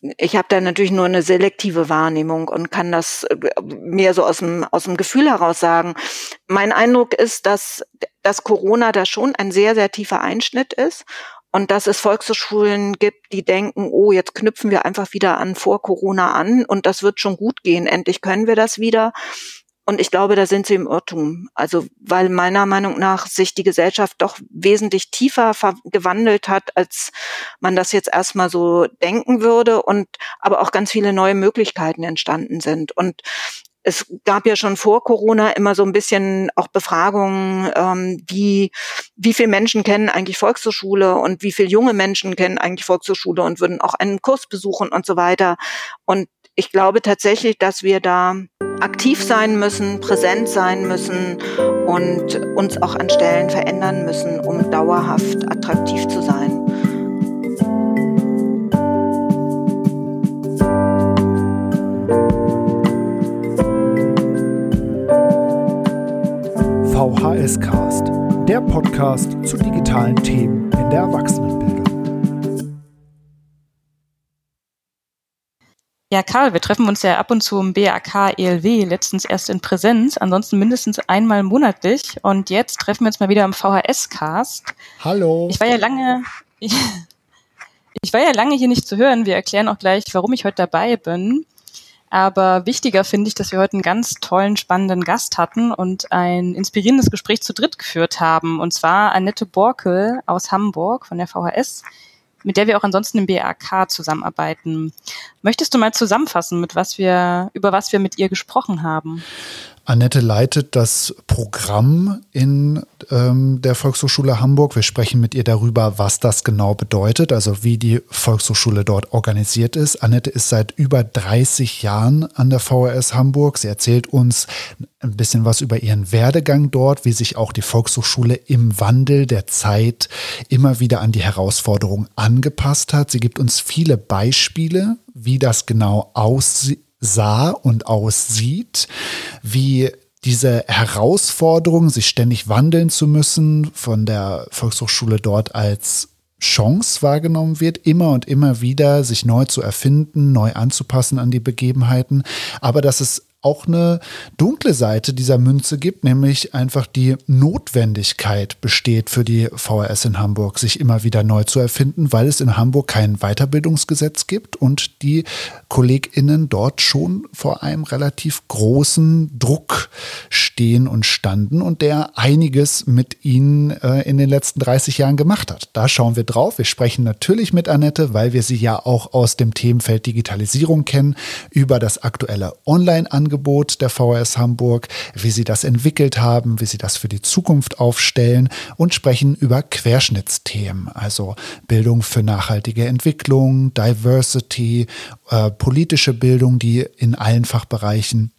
ich habe da natürlich nur eine selektive Wahrnehmung und kann das äh, mehr so aus dem, aus dem Gefühl heraus sagen. Mein Eindruck ist, dass, dass Corona da schon ein sehr, sehr tiefer Einschnitt ist und dass es Volkshochschulen gibt, die denken, oh, jetzt knüpfen wir einfach wieder an vor Corona an und das wird schon gut gehen. Endlich können wir das wieder. Und ich glaube, da sind sie im Irrtum. Also, weil meiner Meinung nach sich die Gesellschaft doch wesentlich tiefer gewandelt hat, als man das jetzt erstmal so denken würde und aber auch ganz viele neue Möglichkeiten entstanden sind. Und es gab ja schon vor Corona immer so ein bisschen auch Befragungen, ähm, wie, wie viele Menschen kennen eigentlich Volkshochschule und wie viele junge Menschen kennen eigentlich Volkshochschule und würden auch einen Kurs besuchen und so weiter. Und ich glaube tatsächlich, dass wir da aktiv sein müssen, präsent sein müssen und uns auch an Stellen verändern müssen, um dauerhaft attraktiv zu sein. VHS Cast, der Podcast zu digitalen Themen in der Erwachsenenbildung. Ja, Karl, wir treffen uns ja ab und zu im BAK ELW, letztens erst in Präsenz, ansonsten mindestens einmal monatlich. Und jetzt treffen wir uns mal wieder im VHS-Cast. Hallo. Ich war ja lange, ich, ich war ja lange hier nicht zu hören. Wir erklären auch gleich, warum ich heute dabei bin. Aber wichtiger finde ich, dass wir heute einen ganz tollen, spannenden Gast hatten und ein inspirierendes Gespräch zu dritt geführt haben. Und zwar Annette Borkel aus Hamburg von der VHS, mit der wir auch ansonsten im BAK zusammenarbeiten. Möchtest du mal zusammenfassen, mit was wir, über was wir mit ihr gesprochen haben? Annette leitet das Programm in ähm, der Volkshochschule Hamburg. Wir sprechen mit ihr darüber, was das genau bedeutet, also wie die Volkshochschule dort organisiert ist. Annette ist seit über 30 Jahren an der VHS Hamburg. Sie erzählt uns ein bisschen was über ihren Werdegang dort, wie sich auch die Volkshochschule im Wandel der Zeit immer wieder an die Herausforderungen angepasst hat. Sie gibt uns viele Beispiele, wie das genau aussieht sah und aussieht, wie diese Herausforderung, sich ständig wandeln zu müssen, von der Volkshochschule dort als Chance wahrgenommen wird, immer und immer wieder sich neu zu erfinden, neu anzupassen an die Begebenheiten, aber dass es auch eine dunkle Seite dieser Münze gibt, nämlich einfach die Notwendigkeit besteht für die VRS in Hamburg, sich immer wieder neu zu erfinden, weil es in Hamburg kein Weiterbildungsgesetz gibt und die KollegInnen dort schon vor einem relativ großen Druck stehen und standen und der einiges mit ihnen äh, in den letzten 30 Jahren gemacht hat. Da schauen wir drauf. Wir sprechen natürlich mit Annette, weil wir sie ja auch aus dem Themenfeld Digitalisierung kennen, über das aktuelle Online-Angebot Angebot der VHS Hamburg, wie sie das entwickelt haben, wie sie das für die Zukunft aufstellen und sprechen über Querschnittsthemen, also Bildung für nachhaltige Entwicklung, Diversity, äh, politische Bildung, die in allen Fachbereichen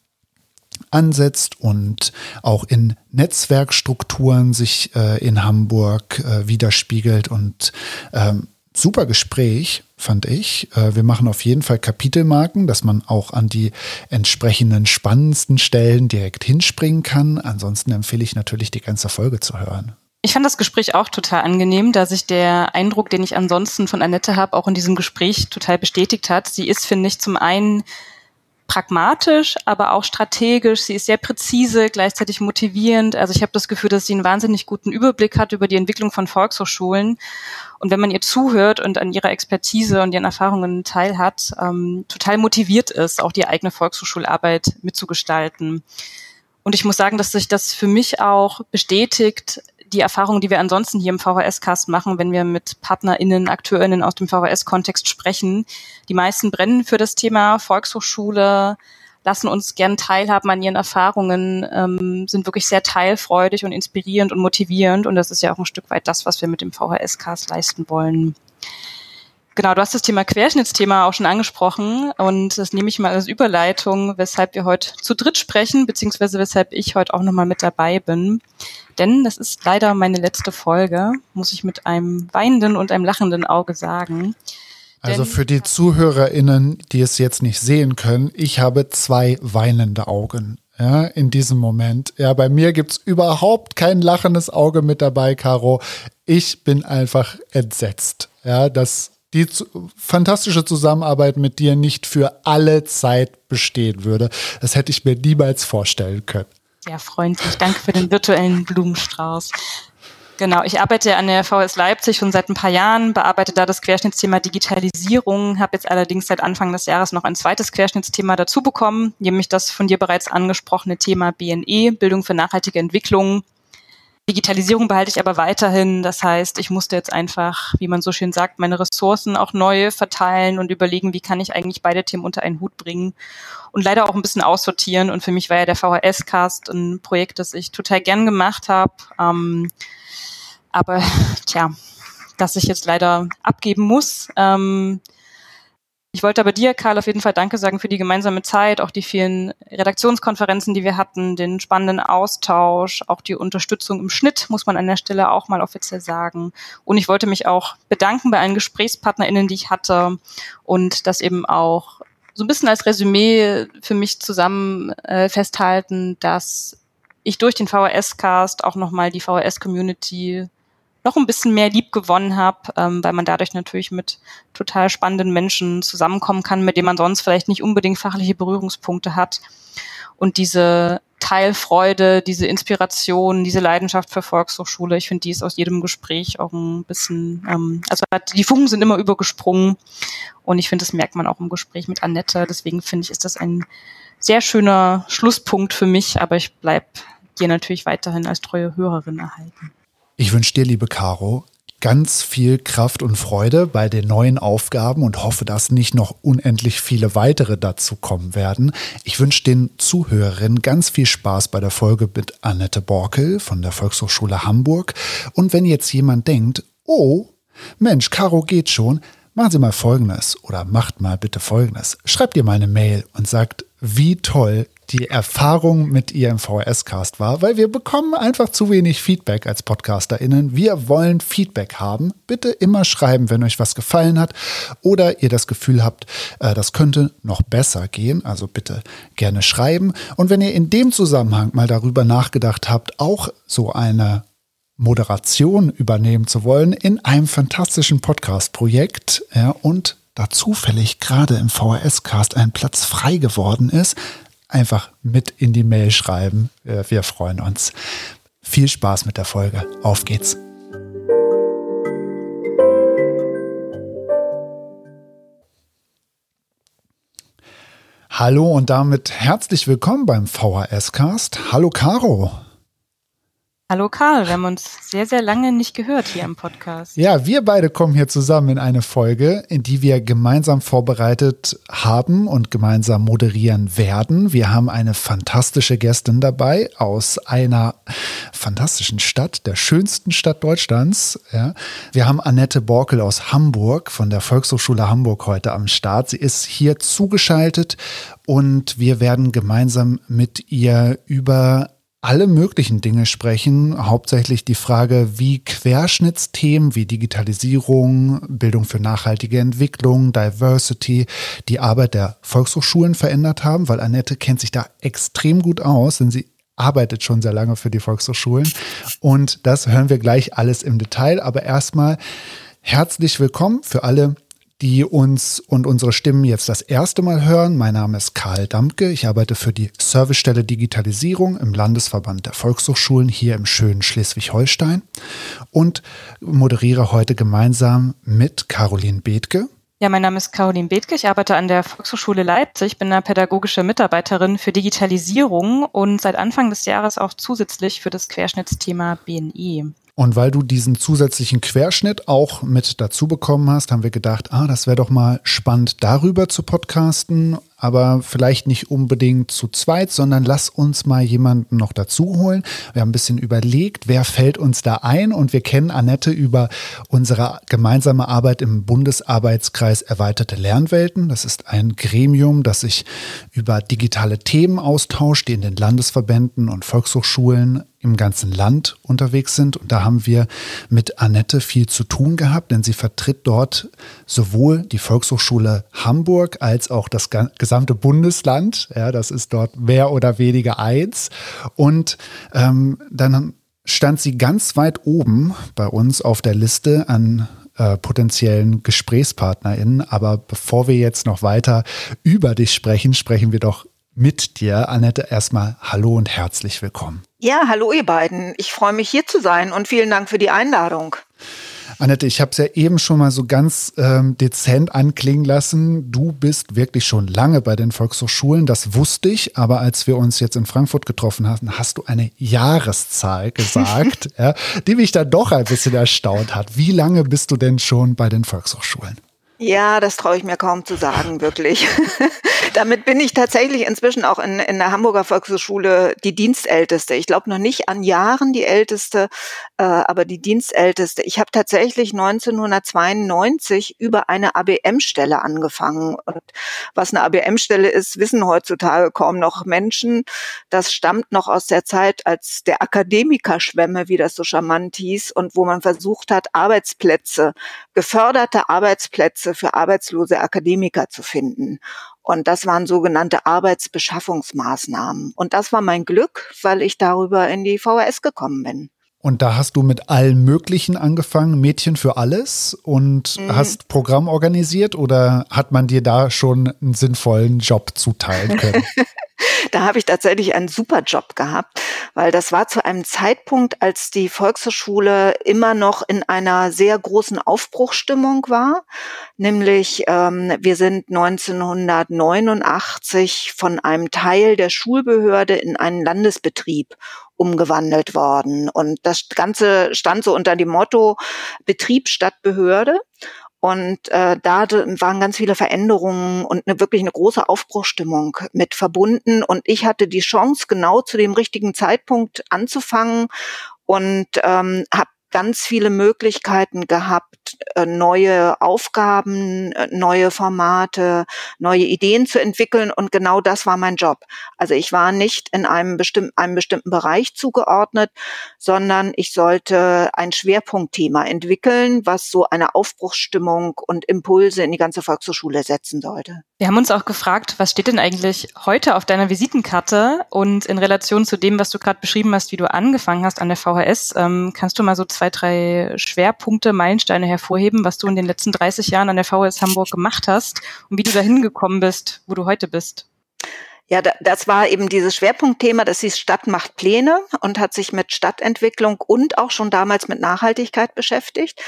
ansetzt und auch in Netzwerkstrukturen sich äh, in Hamburg äh, widerspiegelt und ähm, super Gespräch, fand ich. Äh, wir machen auf jeden Fall Kapitelmarken, dass man auch an die entsprechenden spannendsten Stellen direkt hinspringen kann. Ansonsten empfehle ich natürlich, die ganze Folge zu hören. Ich fand das Gespräch auch total angenehm, da sich der Eindruck, den ich ansonsten von Annette habe, auch in diesem Gespräch total bestätigt hat. Sie ist, finde ich, zum einen pragmatisch, aber auch strategisch. Sie ist sehr präzise, gleichzeitig motivierend. Also ich habe das Gefühl, dass sie einen wahnsinnig guten Überblick hat über die Entwicklung von Volkshochschulen. Und wenn man ihr zuhört und an ihrer Expertise und ihren Erfahrungen teilhat, ähm, total motiviert ist, auch die eigene Volkshochschularbeit mitzugestalten. Und ich muss sagen, dass sich das für mich auch bestätigt, die Erfahrungen, die wir ansonsten hier im VHS-Cast machen, wenn wir mit PartnerInnen, AkteurInnen aus dem VHS-Kontext sprechen. Die meisten brennen für das Thema Volkshochschule, lassen uns gern teilhaben an ihren Erfahrungen, ähm, sind wirklich sehr teilfreudig und inspirierend und motivierend. Und das ist ja auch ein Stück weit das, was wir mit dem VHS-Cast leisten wollen. Genau, du hast das Thema Querschnittsthema auch schon angesprochen und das nehme ich mal als Überleitung, weshalb wir heute zu dritt sprechen, beziehungsweise weshalb ich heute auch nochmal mit dabei bin. Denn das ist leider meine letzte Folge, muss ich mit einem weinenden und einem lachenden Auge sagen. Also für die ZuhörerInnen, die es jetzt nicht sehen können, ich habe zwei weinende Augen. Ja, in diesem Moment. Ja, bei mir gibt's überhaupt kein lachendes Auge mit dabei, Caro. Ich bin einfach entsetzt. Ja, das die fantastische Zusammenarbeit mit dir nicht für alle Zeit bestehen würde. Das hätte ich mir niemals vorstellen können. Sehr freundlich. Danke für den virtuellen Blumenstrauß. Genau, ich arbeite an der VS Leipzig schon seit ein paar Jahren, bearbeite da das Querschnittsthema Digitalisierung, habe jetzt allerdings seit Anfang des Jahres noch ein zweites Querschnittsthema dazu bekommen, nämlich das von dir bereits angesprochene Thema BNE, Bildung für nachhaltige Entwicklung. Digitalisierung behalte ich aber weiterhin. Das heißt, ich musste jetzt einfach, wie man so schön sagt, meine Ressourcen auch neu verteilen und überlegen, wie kann ich eigentlich beide Themen unter einen Hut bringen und leider auch ein bisschen aussortieren. Und für mich war ja der VHS-Cast ein Projekt, das ich total gern gemacht habe. Ähm, aber tja, dass ich jetzt leider abgeben muss. Ähm, ich wollte aber dir, Karl, auf jeden Fall Danke sagen für die gemeinsame Zeit, auch die vielen Redaktionskonferenzen, die wir hatten, den spannenden Austausch, auch die Unterstützung im Schnitt, muss man an der Stelle auch mal offiziell sagen. Und ich wollte mich auch bedanken bei allen GesprächspartnerInnen, die ich hatte und das eben auch so ein bisschen als Resümee für mich zusammen äh, festhalten, dass ich durch den VHS-Cast auch nochmal die VHS-Community noch ein bisschen mehr lieb gewonnen habe, ähm, weil man dadurch natürlich mit total spannenden Menschen zusammenkommen kann, mit denen man sonst vielleicht nicht unbedingt fachliche Berührungspunkte hat. Und diese Teilfreude, diese Inspiration, diese Leidenschaft für Volkshochschule, ich finde, die ist aus jedem Gespräch auch ein bisschen, ähm, also die Funken sind immer übergesprungen und ich finde, das merkt man auch im Gespräch mit Annette. Deswegen finde ich, ist das ein sehr schöner Schlusspunkt für mich, aber ich bleib dir natürlich weiterhin als treue Hörerin erhalten. Ich wünsche dir, liebe Caro, ganz viel Kraft und Freude bei den neuen Aufgaben und hoffe, dass nicht noch unendlich viele weitere dazu kommen werden. Ich wünsche den Zuhörerinnen ganz viel Spaß bei der Folge mit Annette Borkel von der Volkshochschule Hamburg. Und wenn jetzt jemand denkt, oh, Mensch, Caro geht schon, machen Sie mal Folgendes oder macht mal bitte Folgendes. Schreibt ihr mal eine Mail und sagt, wie toll die Erfahrung mit ihr im VHS-Cast war, weil wir bekommen einfach zu wenig Feedback als PodcasterInnen. Wir wollen Feedback haben. Bitte immer schreiben, wenn euch was gefallen hat oder ihr das Gefühl habt, äh, das könnte noch besser gehen. Also bitte gerne schreiben. Und wenn ihr in dem Zusammenhang mal darüber nachgedacht habt, auch so eine Moderation übernehmen zu wollen in einem fantastischen Podcast-Projekt ja, und da zufällig gerade im VHS-Cast ein Platz frei geworden ist, einfach mit in die Mail schreiben. Wir freuen uns. Viel Spaß mit der Folge. Auf geht's. Hallo und damit herzlich willkommen beim VHS-Cast. Hallo Caro. Hallo Karl, wir haben uns sehr, sehr lange nicht gehört hier im Podcast. Ja, wir beide kommen hier zusammen in eine Folge, in die wir gemeinsam vorbereitet haben und gemeinsam moderieren werden. Wir haben eine fantastische Gästin dabei aus einer fantastischen Stadt, der schönsten Stadt Deutschlands. Ja. Wir haben Annette Borkel aus Hamburg von der Volkshochschule Hamburg heute am Start. Sie ist hier zugeschaltet und wir werden gemeinsam mit ihr über alle möglichen Dinge sprechen, hauptsächlich die Frage, wie Querschnittsthemen wie Digitalisierung, Bildung für nachhaltige Entwicklung, Diversity die Arbeit der Volkshochschulen verändert haben, weil Annette kennt sich da extrem gut aus, denn sie arbeitet schon sehr lange für die Volkshochschulen. Und das hören wir gleich alles im Detail. Aber erstmal herzlich willkommen für alle, die uns und unsere Stimmen jetzt das erste Mal hören. Mein Name ist Karl Dampke. Ich arbeite für die Servicestelle Digitalisierung im Landesverband der Volkshochschulen hier im schönen Schleswig-Holstein und moderiere heute gemeinsam mit Caroline Bethke. Ja, mein Name ist Caroline Bethke. Ich arbeite an der Volkshochschule Leipzig, bin eine pädagogische Mitarbeiterin für Digitalisierung und seit Anfang des Jahres auch zusätzlich für das Querschnittsthema BNI. Und weil du diesen zusätzlichen Querschnitt auch mit dazu bekommen hast, haben wir gedacht, ah, das wäre doch mal spannend, darüber zu podcasten aber vielleicht nicht unbedingt zu zweit, sondern lass uns mal jemanden noch dazu holen. Wir haben ein bisschen überlegt, wer fällt uns da ein und wir kennen Annette über unsere gemeinsame Arbeit im Bundesarbeitskreis Erweiterte Lernwelten. Das ist ein Gremium, das sich über digitale Themen austauscht, die in den Landesverbänden und Volkshochschulen im ganzen Land unterwegs sind. Und da haben wir mit Annette viel zu tun gehabt, denn sie vertritt dort sowohl die Volkshochschule Hamburg als auch das gesamte gesamte Bundesland. Ja, das ist dort mehr oder weniger eins. Und ähm, dann stand sie ganz weit oben bei uns auf der Liste an äh, potenziellen GesprächspartnerInnen. Aber bevor wir jetzt noch weiter über dich sprechen, sprechen wir doch mit dir. Annette, erstmal Hallo und herzlich willkommen. Ja, hallo ihr beiden. Ich freue mich hier zu sein und vielen Dank für die Einladung. Annette, ich habe es ja eben schon mal so ganz ähm, dezent anklingen lassen. Du bist wirklich schon lange bei den Volkshochschulen, das wusste ich, aber als wir uns jetzt in Frankfurt getroffen hatten, hast du eine Jahreszahl gesagt, ja, die mich da doch ein bisschen erstaunt hat. Wie lange bist du denn schon bei den Volkshochschulen? Ja, das traue ich mir kaum zu sagen, wirklich. Damit bin ich tatsächlich inzwischen auch in, in der Hamburger Volkshochschule die Dienstälteste. Ich glaube noch nicht an Jahren die Älteste, äh, aber die Dienstälteste. Ich habe tatsächlich 1992 über eine ABM-Stelle angefangen. Und was eine ABM-Stelle ist, wissen heutzutage kaum noch Menschen. Das stammt noch aus der Zeit, als der Akademikerschwemme, wie das so charmant hieß, und wo man versucht hat, Arbeitsplätze, geförderte Arbeitsplätze Plätze für arbeitslose Akademiker zu finden. Und das waren sogenannte Arbeitsbeschaffungsmaßnahmen. Und das war mein Glück, weil ich darüber in die VHS gekommen bin. Und da hast du mit allen möglichen angefangen, Mädchen für alles und mhm. hast Programm organisiert oder hat man dir da schon einen sinnvollen Job zuteilen können? da habe ich tatsächlich einen super Job gehabt, weil das war zu einem Zeitpunkt, als die Volkshochschule immer noch in einer sehr großen Aufbruchstimmung war. Nämlich ähm, wir sind 1989 von einem Teil der Schulbehörde in einen Landesbetrieb umgewandelt worden. Und das Ganze stand so unter dem Motto Betrieb statt Behörde. Und äh, da waren ganz viele Veränderungen und eine, wirklich eine große Aufbruchstimmung mit verbunden. Und ich hatte die Chance, genau zu dem richtigen Zeitpunkt anzufangen und ähm, habe ganz viele Möglichkeiten gehabt, neue Aufgaben, äh, neue Formate, neue Ideen zu entwickeln. Und genau das war mein Job. Also ich war nicht in einem bestimmten, einem bestimmten Bereich zugeordnet, sondern ich sollte ein Schwerpunktthema entwickeln, was so eine Aufbruchsstimmung und Impulse in die ganze Volkshochschule setzen sollte. Wir haben uns auch gefragt, was steht denn eigentlich heute auf deiner Visitenkarte und in Relation zu dem, was du gerade beschrieben hast, wie du angefangen hast an der VHS, ähm, kannst du mal so zwei, drei Schwerpunkte, Meilensteine hervorheben, was du in den letzten 30 Jahren an der VHS Hamburg gemacht hast und wie du da hingekommen bist, wo du heute bist? Ja, das war eben dieses Schwerpunktthema, das hieß Stadt macht Pläne und hat sich mit Stadtentwicklung und auch schon damals mit Nachhaltigkeit beschäftigt.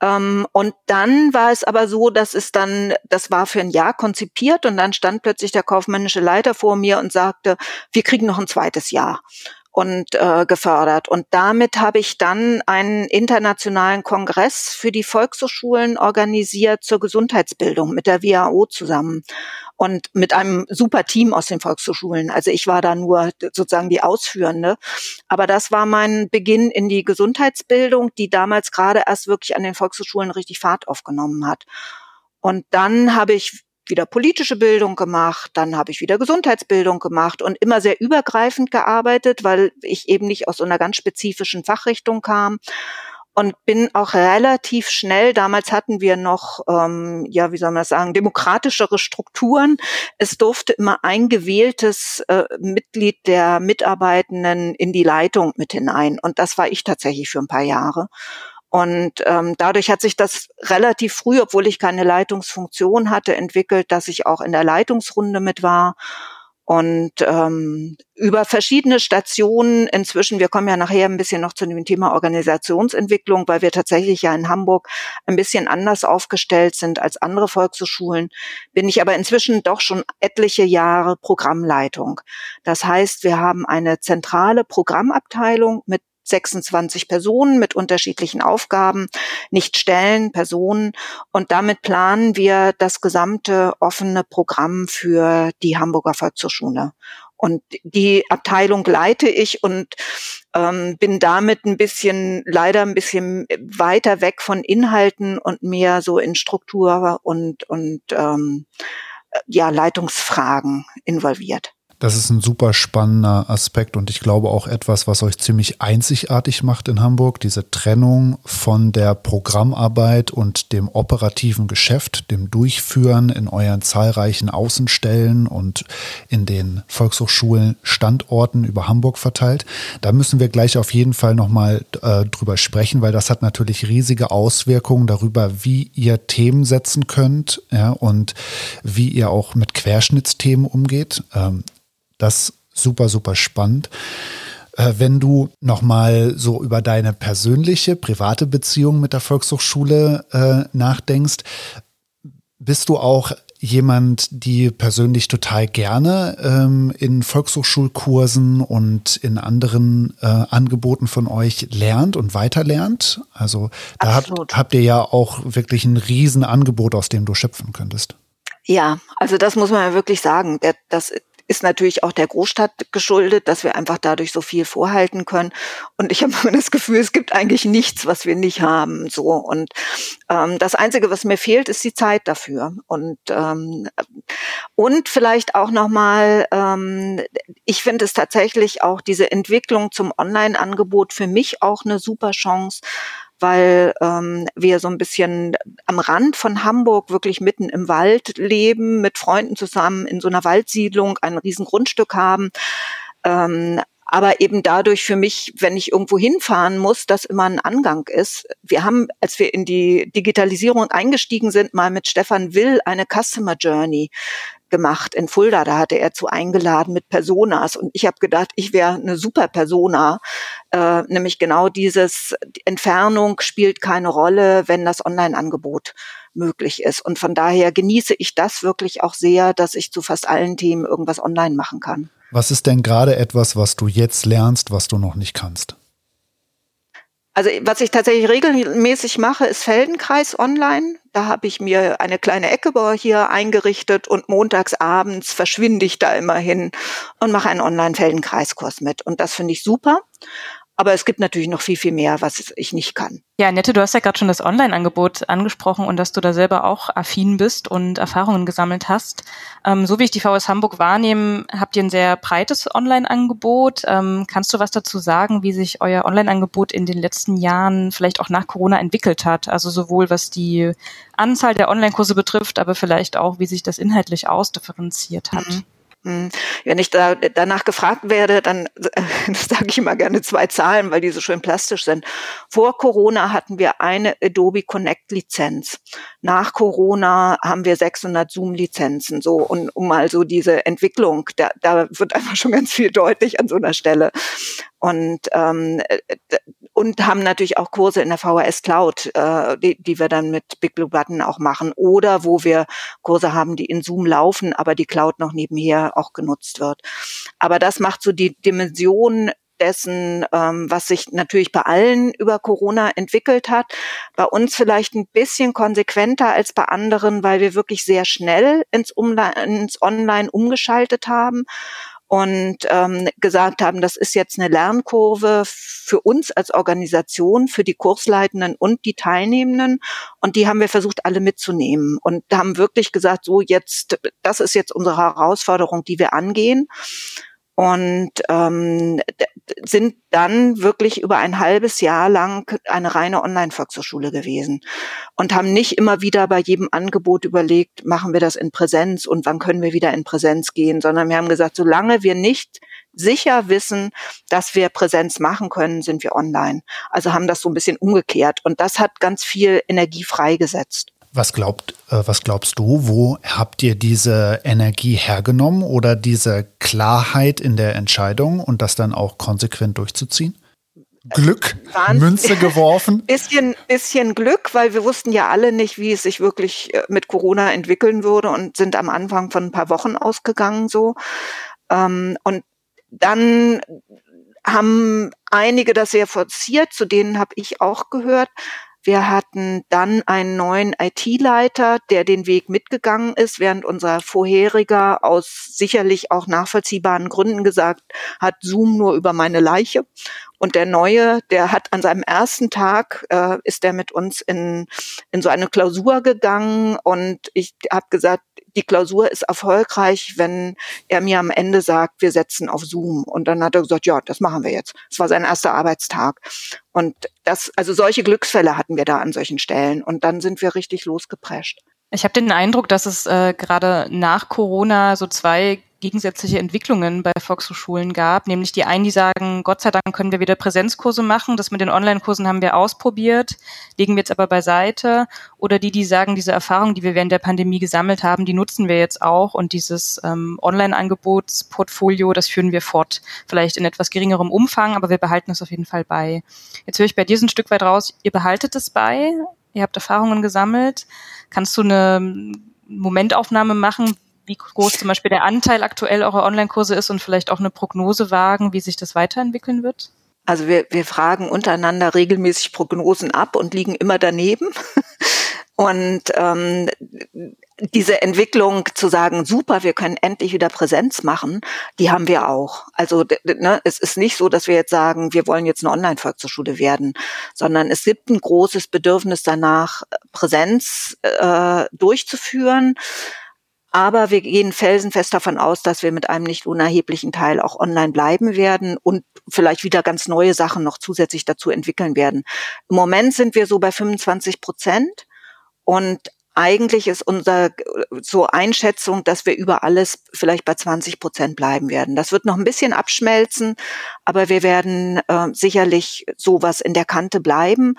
Ähm, und dann war es aber so, dass es dann, das war für ein Jahr konzipiert und dann stand plötzlich der kaufmännische Leiter vor mir und sagte, wir kriegen noch ein zweites Jahr und äh, gefördert. Und damit habe ich dann einen internationalen Kongress für die Volkshochschulen organisiert zur Gesundheitsbildung mit der WHO zusammen und mit einem super Team aus den Volkshochschulen. Also ich war da nur sozusagen die Ausführende. Aber das war mein Beginn in die Gesundheitsbildung, die damals gerade erst wirklich an den Volkshochschulen richtig Fahrt aufgenommen hat. Und dann habe ich wieder politische Bildung gemacht, dann habe ich wieder Gesundheitsbildung gemacht und immer sehr übergreifend gearbeitet, weil ich eben nicht aus so einer ganz spezifischen Fachrichtung kam und bin auch relativ schnell, damals hatten wir noch, ähm, ja, wie soll man das sagen, demokratischere Strukturen. Es durfte immer ein gewähltes äh, Mitglied der Mitarbeitenden in die Leitung mit hinein. Und das war ich tatsächlich für ein paar Jahre. Und ähm, dadurch hat sich das relativ früh, obwohl ich keine Leitungsfunktion hatte, entwickelt, dass ich auch in der Leitungsrunde mit war. Und ähm, über verschiedene Stationen inzwischen, wir kommen ja nachher ein bisschen noch zu dem Thema Organisationsentwicklung, weil wir tatsächlich ja in Hamburg ein bisschen anders aufgestellt sind als andere Volkshochschulen, bin ich aber inzwischen doch schon etliche Jahre Programmleitung. Das heißt, wir haben eine zentrale Programmabteilung mit 26 Personen mit unterschiedlichen Aufgaben, nicht Stellen, Personen. Und damit planen wir das gesamte offene Programm für die Hamburger Volkshochschule. Und die Abteilung leite ich und ähm, bin damit ein bisschen, leider ein bisschen weiter weg von Inhalten und mehr so in Struktur und, und ähm, ja, Leitungsfragen involviert. Das ist ein super spannender Aspekt und ich glaube auch etwas, was euch ziemlich einzigartig macht in Hamburg, diese Trennung von der Programmarbeit und dem operativen Geschäft, dem Durchführen in euren zahlreichen Außenstellen und in den Volkshochschulen Standorten über Hamburg verteilt. Da müssen wir gleich auf jeden Fall nochmal äh, drüber sprechen, weil das hat natürlich riesige Auswirkungen darüber, wie ihr Themen setzen könnt ja, und wie ihr auch mit Querschnittsthemen umgeht. Ähm, das super, super spannend. Äh, wenn du nochmal so über deine persönliche, private Beziehung mit der Volkshochschule äh, nachdenkst, bist du auch jemand, die persönlich total gerne ähm, in Volkshochschulkursen und in anderen äh, Angeboten von euch lernt und weiterlernt? Also da habt, habt ihr ja auch wirklich ein Riesenangebot, aus dem du schöpfen könntest. Ja, also das muss man ja wirklich sagen. Das ist natürlich auch der Großstadt geschuldet, dass wir einfach dadurch so viel vorhalten können. Und ich habe das Gefühl, es gibt eigentlich nichts, was wir nicht haben. So und ähm, das Einzige, was mir fehlt, ist die Zeit dafür. Und ähm, und vielleicht auch noch mal, ähm, ich finde es tatsächlich auch diese Entwicklung zum Online-Angebot für mich auch eine super Chance weil ähm, wir so ein bisschen am Rand von Hamburg wirklich mitten im Wald leben, mit Freunden zusammen in so einer Waldsiedlung ein riesen Grundstück haben. Ähm, aber eben dadurch für mich, wenn ich irgendwo hinfahren muss, das immer ein Angang ist. Wir haben, als wir in die Digitalisierung eingestiegen sind, mal mit Stefan Will eine Customer Journey gemacht in Fulda. Da hatte er zu eingeladen mit Personas. Und ich habe gedacht, ich wäre eine super Persona. Äh, nämlich genau dieses Entfernung spielt keine Rolle, wenn das Online-Angebot möglich ist. Und von daher genieße ich das wirklich auch sehr, dass ich zu fast allen Themen irgendwas online machen kann. Was ist denn gerade etwas, was du jetzt lernst, was du noch nicht kannst? Also was ich tatsächlich regelmäßig mache, ist Feldenkreis online. Da habe ich mir eine kleine Ecke hier eingerichtet und montags abends verschwinde ich da immer hin und mache einen Online-Feldenkreiskurs mit. Und das finde ich super. Aber es gibt natürlich noch viel, viel mehr, was ich nicht kann. Ja, Nette, du hast ja gerade schon das Online-Angebot angesprochen und dass du da selber auch affin bist und Erfahrungen gesammelt hast. Ähm, so wie ich die VS Hamburg wahrnehme, habt ihr ein sehr breites Online-Angebot. Ähm, kannst du was dazu sagen, wie sich euer Online-Angebot in den letzten Jahren vielleicht auch nach Corona entwickelt hat? Also sowohl was die Anzahl der Online-Kurse betrifft, aber vielleicht auch, wie sich das inhaltlich ausdifferenziert hat. Mhm. Hm. Wenn ich da danach gefragt werde, dann äh, sage ich immer gerne zwei Zahlen, weil die so schön plastisch sind. Vor Corona hatten wir eine Adobe Connect Lizenz. Nach Corona haben wir 600 Zoom Lizenzen. So und um mal so diese Entwicklung, da, da wird einfach schon ganz viel deutlich an so einer Stelle. Und ähm, und haben natürlich auch Kurse in der VHS Cloud, äh, die, die wir dann mit Big Blue Button auch machen oder wo wir Kurse haben, die in Zoom laufen, aber die Cloud noch nebenher auch genutzt wird. Aber das macht so die Dimension dessen, ähm, was sich natürlich bei allen über Corona entwickelt hat. Bei uns vielleicht ein bisschen konsequenter als bei anderen, weil wir wirklich sehr schnell ins, Umle ins Online umgeschaltet haben und ähm, gesagt haben, das ist jetzt eine Lernkurve für uns als Organisation, für die Kursleitenden und die Teilnehmenden. Und die haben wir versucht, alle mitzunehmen und haben wirklich gesagt, so jetzt, das ist jetzt unsere Herausforderung, die wir angehen und ähm, sind dann wirklich über ein halbes Jahr lang eine reine Online-Volkshochschule gewesen und haben nicht immer wieder bei jedem Angebot überlegt, machen wir das in Präsenz und wann können wir wieder in Präsenz gehen, sondern wir haben gesagt, solange wir nicht sicher wissen, dass wir Präsenz machen können, sind wir online. Also haben das so ein bisschen umgekehrt und das hat ganz viel Energie freigesetzt. Was, glaubt, äh, was glaubst du, wo habt ihr diese Energie hergenommen oder diese Klarheit in der Entscheidung und das dann auch konsequent durchzuziehen? Glück, Wahnsinn. Münze geworfen? bisschen, bisschen Glück, weil wir wussten ja alle nicht, wie es sich wirklich äh, mit Corona entwickeln würde und sind am Anfang von ein paar Wochen ausgegangen so. Ähm, und dann haben einige das sehr forciert, zu denen habe ich auch gehört. Wir hatten dann einen neuen IT-Leiter, der den Weg mitgegangen ist, während unser vorheriger aus sicherlich auch nachvollziehbaren Gründen gesagt hat, Zoom nur über meine Leiche. Und der Neue, der hat an seinem ersten Tag, äh, ist er mit uns in, in so eine Klausur gegangen und ich habe gesagt, die Klausur ist erfolgreich, wenn er mir am Ende sagt, wir setzen auf Zoom. Und dann hat er gesagt, ja, das machen wir jetzt. Es war sein erster Arbeitstag. Und das, also solche Glücksfälle hatten wir da an solchen Stellen. Und dann sind wir richtig losgeprescht. Ich habe den Eindruck, dass es äh, gerade nach Corona so zwei gegensätzliche Entwicklungen bei Volkshochschulen gab, nämlich die einen, die sagen, Gott sei Dank können wir wieder Präsenzkurse machen, das mit den Online-Kursen haben wir ausprobiert, legen wir jetzt aber beiseite, oder die, die sagen, diese Erfahrung, die wir während der Pandemie gesammelt haben, die nutzen wir jetzt auch und dieses ähm, Online-Angebotsportfolio, das führen wir fort, vielleicht in etwas geringerem Umfang, aber wir behalten es auf jeden Fall bei. Jetzt höre ich bei dir so ein Stück weit raus, ihr behaltet es bei, ihr habt Erfahrungen gesammelt. Kannst du eine Momentaufnahme machen, wie groß zum Beispiel der Anteil aktuell eurer Online-Kurse ist und vielleicht auch eine Prognose wagen, wie sich das weiterentwickeln wird? Also wir, wir fragen untereinander regelmäßig Prognosen ab und liegen immer daneben. Und ähm, diese Entwicklung zu sagen, super, wir können endlich wieder Präsenz machen, die haben wir auch. Also ne, es ist nicht so, dass wir jetzt sagen, wir wollen jetzt eine Online-Volkshochschule werden, sondern es gibt ein großes Bedürfnis danach, Präsenz äh, durchzuführen. Aber wir gehen felsenfest davon aus, dass wir mit einem nicht unerheblichen Teil auch online bleiben werden und vielleicht wieder ganz neue Sachen noch zusätzlich dazu entwickeln werden. Im Moment sind wir so bei 25 Prozent. Und eigentlich ist unser so Einschätzung, dass wir über alles vielleicht bei 20 Prozent bleiben werden. Das wird noch ein bisschen abschmelzen, aber wir werden äh, sicherlich sowas in der Kante bleiben.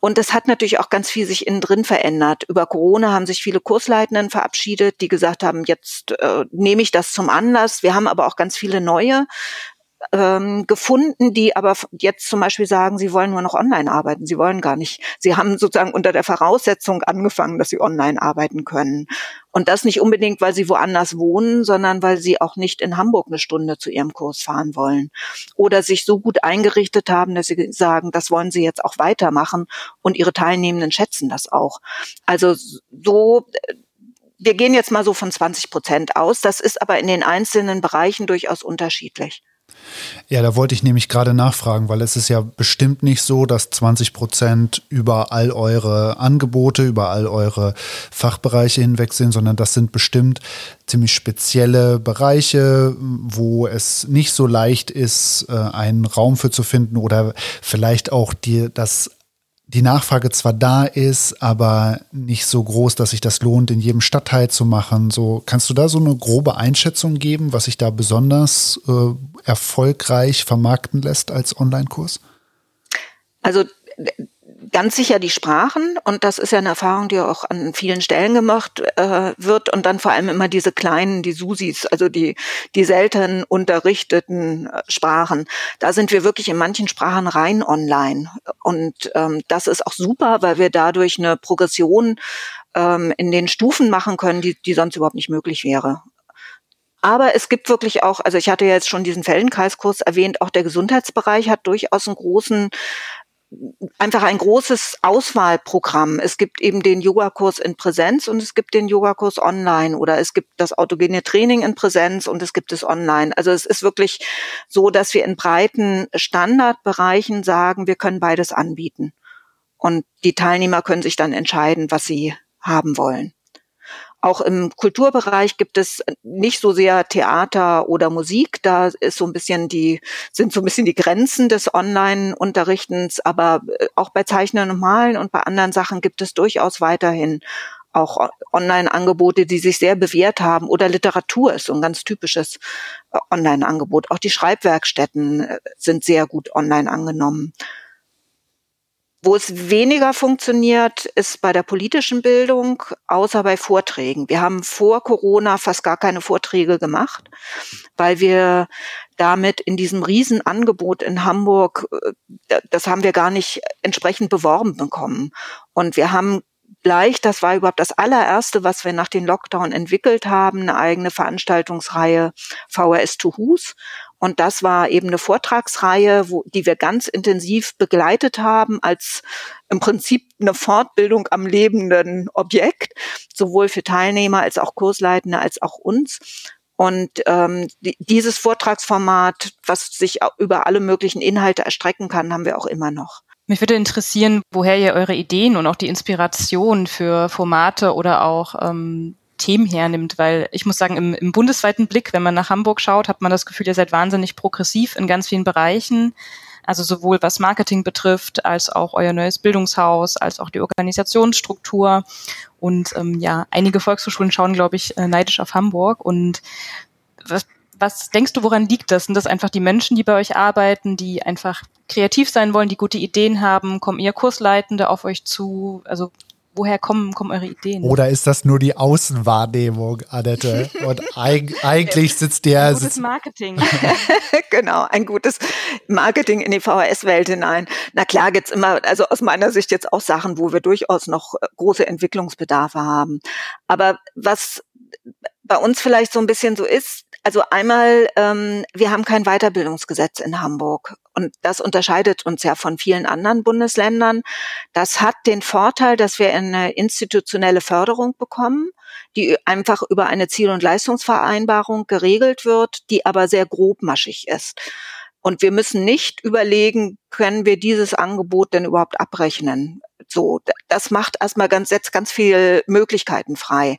Und es hat natürlich auch ganz viel sich innen drin verändert. Über Corona haben sich viele Kursleitenden verabschiedet, die gesagt haben, jetzt äh, nehme ich das zum Anlass. Wir haben aber auch ganz viele neue ähm, gefunden, die aber jetzt zum Beispiel sagen, sie wollen nur noch online arbeiten. Sie wollen gar nicht. Sie haben sozusagen unter der Voraussetzung angefangen, dass sie online arbeiten können. Und das nicht unbedingt, weil sie woanders wohnen, sondern weil sie auch nicht in Hamburg eine Stunde zu ihrem Kurs fahren wollen. Oder sich so gut eingerichtet haben, dass sie sagen, das wollen sie jetzt auch weitermachen und ihre Teilnehmenden schätzen das auch. Also so wir gehen jetzt mal so von 20 Prozent aus. Das ist aber in den einzelnen Bereichen durchaus unterschiedlich. Ja, da wollte ich nämlich gerade nachfragen, weil es ist ja bestimmt nicht so, dass 20 Prozent über all eure Angebote, über all eure Fachbereiche hinweg sind, sondern das sind bestimmt ziemlich spezielle Bereiche, wo es nicht so leicht ist, äh, einen Raum für zu finden oder vielleicht auch dir das die Nachfrage zwar da ist, aber nicht so groß, dass sich das lohnt, in jedem Stadtteil zu machen. So, kannst du da so eine grobe Einschätzung geben, was sich da besonders äh, erfolgreich vermarkten lässt als Online-Kurs? Also ganz sicher die Sprachen und das ist ja eine Erfahrung, die auch an vielen Stellen gemacht äh, wird und dann vor allem immer diese kleinen, die Susis, also die die selten unterrichteten äh, Sprachen. Da sind wir wirklich in manchen Sprachen rein online und ähm, das ist auch super, weil wir dadurch eine Progression ähm, in den Stufen machen können, die die sonst überhaupt nicht möglich wäre. Aber es gibt wirklich auch, also ich hatte ja jetzt schon diesen Feldenkreiskurs erwähnt, auch der Gesundheitsbereich hat durchaus einen großen einfach ein großes Auswahlprogramm. Es gibt eben den Yogakurs in Präsenz und es gibt den Yogakurs online oder es gibt das autogene Training in Präsenz und es gibt es online. Also es ist wirklich so, dass wir in breiten Standardbereichen sagen, wir können beides anbieten. Und die Teilnehmer können sich dann entscheiden, was sie haben wollen. Auch im Kulturbereich gibt es nicht so sehr Theater oder Musik. Da ist so ein bisschen die, sind so ein bisschen die Grenzen des Online-Unterrichtens. Aber äh, auch bei Zeichnen und Malen und bei anderen Sachen gibt es durchaus weiterhin auch Online-Angebote, die sich sehr bewährt haben. Oder Literatur ist so ein ganz typisches äh, Online-Angebot. Auch die Schreibwerkstätten äh, sind sehr gut online angenommen. Wo es weniger funktioniert, ist bei der politischen Bildung, außer bei Vorträgen. Wir haben vor Corona fast gar keine Vorträge gemacht, weil wir damit in diesem Riesenangebot in Hamburg, äh, das haben wir gar nicht entsprechend beworben bekommen. Und wir haben gleich, das war überhaupt das allererste, was wir nach den Lockdown entwickelt haben, eine eigene Veranstaltungsreihe VRS to Hus. Und das war eben eine Vortragsreihe, wo, die wir ganz intensiv begleitet haben als im Prinzip eine Fortbildung am lebenden Objekt, sowohl für Teilnehmer als auch Kursleitende als auch uns. Und ähm, dieses Vortragsformat, was sich über alle möglichen Inhalte erstrecken kann, haben wir auch immer noch. Mich würde interessieren, woher ihr eure Ideen und auch die Inspiration für Formate oder auch ähm, Themen hernimmt, weil ich muss sagen, im, im bundesweiten Blick, wenn man nach Hamburg schaut, hat man das Gefühl, ihr seid wahnsinnig progressiv in ganz vielen Bereichen. Also sowohl was Marketing betrifft, als auch euer neues Bildungshaus, als auch die Organisationsstruktur. Und ähm, ja, einige Volkshochschulen schauen, glaube ich, äh, neidisch auf Hamburg. Und was, was denkst du, woran liegt das? Sind das einfach die Menschen, die bei euch arbeiten, die einfach kreativ sein wollen, die gute Ideen haben? Kommen eher Kursleitende auf euch zu? Also woher kommen, kommen eure Ideen? Oder ist das nur die Außenwahrnehmung, Annette? Und eig eigentlich sitzt der. Ein gutes Marketing. genau, ein gutes Marketing in die VHS-Welt hinein. Na klar gibt's immer, also aus meiner Sicht jetzt auch Sachen, wo wir durchaus noch äh, große Entwicklungsbedarfe haben. Aber was bei uns vielleicht so ein bisschen so ist, also einmal, ähm, wir haben kein Weiterbildungsgesetz in Hamburg und das unterscheidet uns ja von vielen anderen Bundesländern. Das hat den Vorteil, dass wir eine institutionelle Förderung bekommen, die einfach über eine Ziel- und Leistungsvereinbarung geregelt wird, die aber sehr grobmaschig ist. Und wir müssen nicht überlegen, können wir dieses Angebot denn überhaupt abrechnen? So, das macht erstmal ganz, setzt ganz viel Möglichkeiten frei.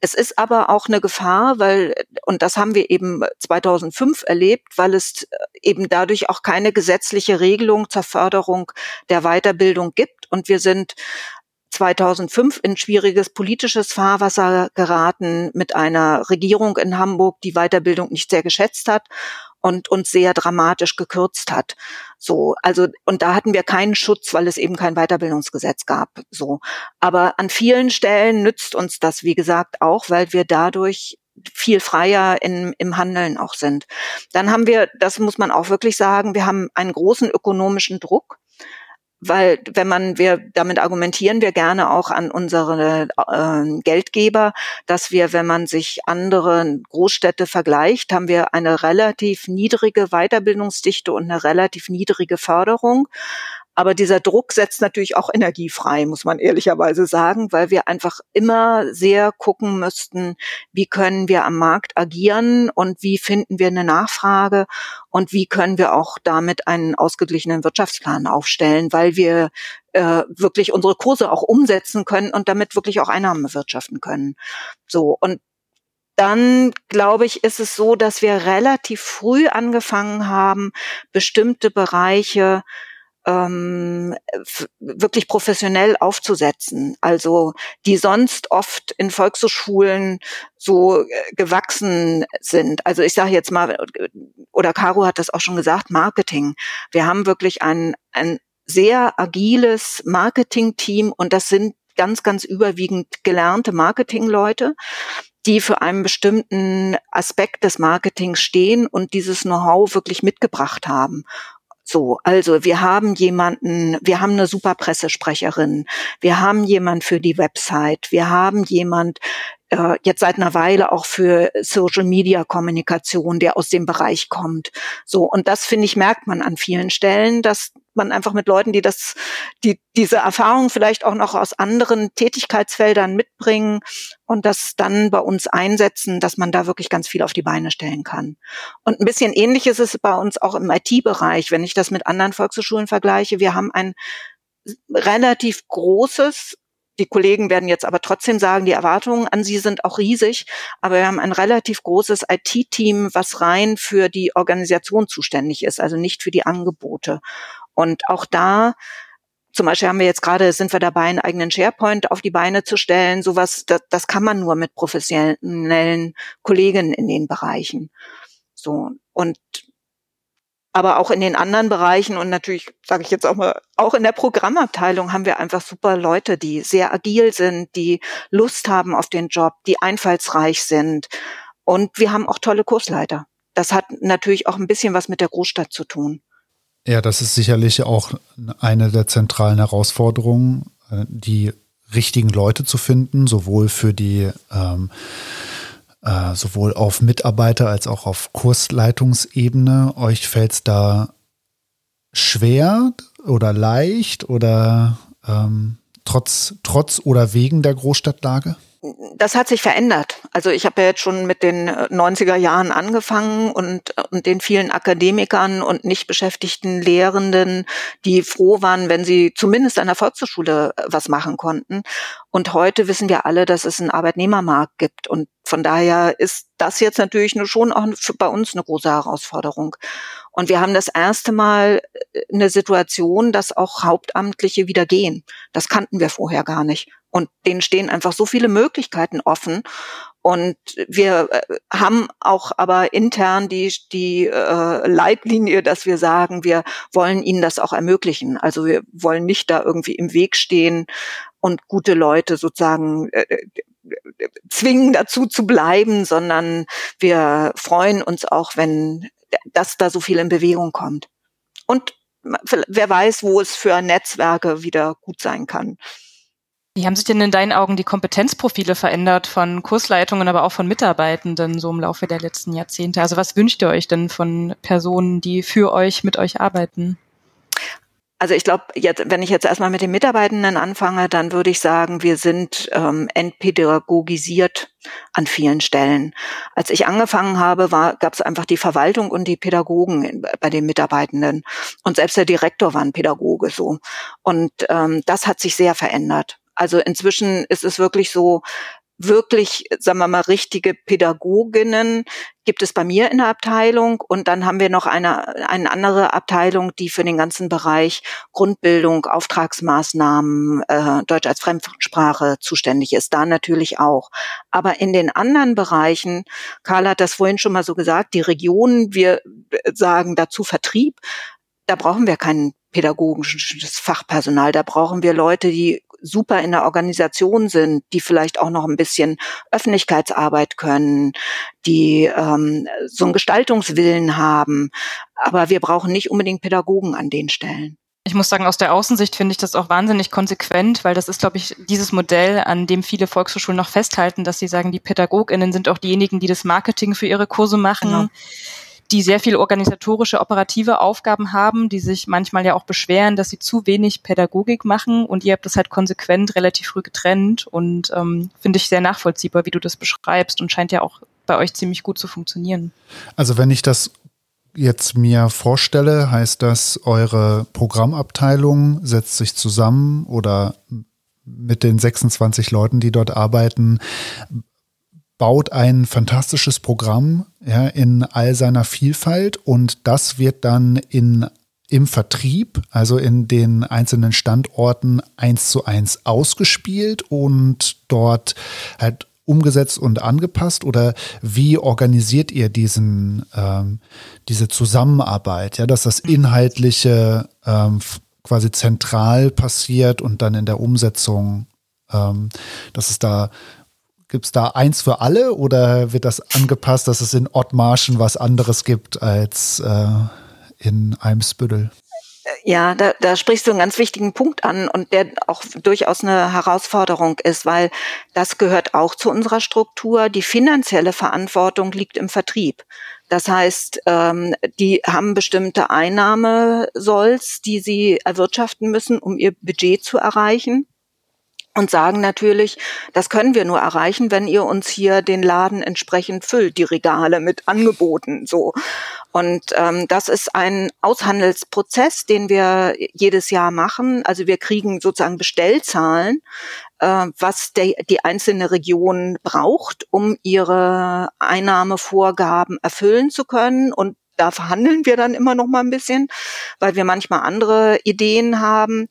Es ist aber auch eine Gefahr, weil, und das haben wir eben 2005 erlebt, weil es eben dadurch auch keine gesetzliche Regelung zur Förderung der Weiterbildung gibt. Und wir sind 2005 in schwieriges politisches Fahrwasser geraten mit einer Regierung in Hamburg, die Weiterbildung nicht sehr geschätzt hat und uns sehr dramatisch gekürzt hat. So, also und da hatten wir keinen Schutz, weil es eben kein Weiterbildungsgesetz gab. So, aber an vielen Stellen nützt uns das, wie gesagt, auch, weil wir dadurch viel freier in, im Handeln auch sind. Dann haben wir, das muss man auch wirklich sagen, wir haben einen großen ökonomischen Druck weil wenn man wir damit argumentieren wir gerne auch an unsere äh, Geldgeber, dass wir, wenn man sich andere Großstädte vergleicht, haben wir eine relativ niedrige Weiterbildungsdichte und eine relativ niedrige Förderung. Aber dieser Druck setzt natürlich auch Energie frei, muss man ehrlicherweise sagen, weil wir einfach immer sehr gucken müssten, wie können wir am Markt agieren und wie finden wir eine Nachfrage und wie können wir auch damit einen ausgeglichenen Wirtschaftsplan aufstellen, weil wir äh, wirklich unsere Kurse auch umsetzen können und damit wirklich auch Einnahmen bewirtschaften können. So und dann glaube ich, ist es so, dass wir relativ früh angefangen haben, bestimmte Bereiche ähm, wirklich professionell aufzusetzen. Also die sonst oft in Volkshochschulen so äh, gewachsen sind. Also ich sage jetzt mal, oder Caro hat das auch schon gesagt, Marketing. Wir haben wirklich ein, ein sehr agiles Marketing-Team und das sind ganz, ganz überwiegend gelernte Marketingleute, die für einen bestimmten Aspekt des Marketings stehen und dieses Know-how wirklich mitgebracht haben. So, also wir haben jemanden, wir haben eine super Pressesprecherin, wir haben jemand für die Website, wir haben jemand äh, jetzt seit einer Weile auch für Social Media Kommunikation, der aus dem Bereich kommt. So und das finde ich merkt man an vielen Stellen, dass man einfach mit Leuten, die das, die diese Erfahrung vielleicht auch noch aus anderen Tätigkeitsfeldern mitbringen und das dann bei uns einsetzen, dass man da wirklich ganz viel auf die Beine stellen kann. Und ein bisschen ähnlich ist es bei uns auch im IT-Bereich, wenn ich das mit anderen Volkshochschulen vergleiche. Wir haben ein relativ großes die Kollegen werden jetzt aber trotzdem sagen, die Erwartungen an sie sind auch riesig. Aber wir haben ein relativ großes IT-Team, was rein für die Organisation zuständig ist, also nicht für die Angebote. Und auch da zum Beispiel haben wir jetzt gerade, sind wir dabei, einen eigenen SharePoint auf die Beine zu stellen. Sowas, das, das kann man nur mit professionellen Kollegen in den Bereichen. So. Und aber auch in den anderen Bereichen und natürlich sage ich jetzt auch mal, auch in der Programmabteilung haben wir einfach super Leute, die sehr agil sind, die Lust haben auf den Job, die einfallsreich sind. Und wir haben auch tolle Kursleiter. Das hat natürlich auch ein bisschen was mit der Großstadt zu tun. Ja, das ist sicherlich auch eine der zentralen Herausforderungen, äh, die richtigen Leute zu finden, sowohl für die ähm, äh, sowohl auf Mitarbeiter als auch auf Kursleitungsebene. Euch fällt es da schwer oder leicht oder ähm, trotz, trotz oder wegen der Großstadtlage? Das hat sich verändert. Also ich habe ja jetzt schon mit den 90er Jahren angefangen und, und den vielen Akademikern und nicht beschäftigten Lehrenden, die froh waren, wenn sie zumindest an der Volkshochschule äh, was machen konnten. Und heute wissen wir alle, dass es einen Arbeitnehmermarkt gibt. Und von daher ist das jetzt natürlich nur schon auch bei uns eine große Herausforderung. Und wir haben das erste Mal äh, eine Situation, dass auch Hauptamtliche wieder gehen. Das kannten wir vorher gar nicht. Und denen stehen einfach so viele Möglichkeiten offen. Und wir äh, haben auch aber intern die, die äh, Leitlinie, dass wir sagen, wir wollen ihnen das auch ermöglichen. Also wir wollen nicht da irgendwie im Weg stehen und gute Leute sozusagen äh, äh zwingen dazu zu bleiben, sondern wir freuen uns auch, wenn dass da so viel in Bewegung kommt. Und wer weiß, wo es für Netzwerke wieder gut sein kann. Wie haben sich denn in deinen Augen die Kompetenzprofile verändert von Kursleitungen, aber auch von Mitarbeitenden so im Laufe der letzten Jahrzehnte? Also was wünscht ihr euch denn von Personen, die für euch, mit euch arbeiten? Also ich glaube, jetzt, wenn ich jetzt erstmal mit den Mitarbeitenden anfange, dann würde ich sagen, wir sind ähm, entpädagogisiert an vielen Stellen. Als ich angefangen habe, gab es einfach die Verwaltung und die Pädagogen in, bei den Mitarbeitenden. Und selbst der Direktor war ein Pädagoge so. Und ähm, das hat sich sehr verändert. Also inzwischen ist es wirklich so, wirklich, sagen wir mal, richtige Pädagoginnen gibt es bei mir in der Abteilung. Und dann haben wir noch eine, eine andere Abteilung, die für den ganzen Bereich Grundbildung, Auftragsmaßnahmen, äh, Deutsch als Fremdsprache zuständig ist. Da natürlich auch. Aber in den anderen Bereichen, Karl hat das vorhin schon mal so gesagt, die Regionen, wir sagen dazu Vertrieb, da brauchen wir kein pädagogisches Fachpersonal. Da brauchen wir Leute, die super in der Organisation sind, die vielleicht auch noch ein bisschen Öffentlichkeitsarbeit können, die ähm, so einen Gestaltungswillen haben. Aber wir brauchen nicht unbedingt Pädagogen an den Stellen. Ich muss sagen, aus der Außensicht finde ich das auch wahnsinnig konsequent, weil das ist, glaube ich, dieses Modell, an dem viele Volkshochschulen noch festhalten, dass sie sagen, die PädagogInnen sind auch diejenigen, die das Marketing für ihre Kurse machen. Genau die sehr viel organisatorische, operative Aufgaben haben, die sich manchmal ja auch beschweren, dass sie zu wenig Pädagogik machen und ihr habt das halt konsequent relativ früh getrennt und ähm, finde ich sehr nachvollziehbar, wie du das beschreibst und scheint ja auch bei euch ziemlich gut zu funktionieren. Also wenn ich das jetzt mir vorstelle, heißt das, eure Programmabteilung setzt sich zusammen oder mit den 26 Leuten, die dort arbeiten, baut ein fantastisches Programm ja, in all seiner Vielfalt. Und das wird dann in im Vertrieb, also in den einzelnen Standorten eins zu eins ausgespielt und dort halt umgesetzt und angepasst. Oder wie organisiert ihr diesen ähm, diese Zusammenarbeit, ja, dass das inhaltliche ähm, quasi zentral passiert und dann in der Umsetzung, ähm, dass es da Gibt es da eins für alle oder wird das angepasst, dass es in Ottmarschen was anderes gibt als äh, in Eimsbüttel? Ja, da, da sprichst du einen ganz wichtigen Punkt an und der auch durchaus eine Herausforderung ist, weil das gehört auch zu unserer Struktur. Die finanzielle Verantwortung liegt im Vertrieb. Das heißt, ähm, die haben bestimmte Einnahmesolls, die sie erwirtschaften müssen, um ihr Budget zu erreichen und sagen natürlich, das können wir nur erreichen, wenn ihr uns hier den Laden entsprechend füllt, die Regale mit Angeboten so. Und ähm, das ist ein Aushandelsprozess, den wir jedes Jahr machen. Also wir kriegen sozusagen Bestellzahlen, äh, was der, die einzelne Region braucht, um ihre Einnahmevorgaben erfüllen zu können. Und da verhandeln wir dann immer noch mal ein bisschen, weil wir manchmal andere Ideen haben.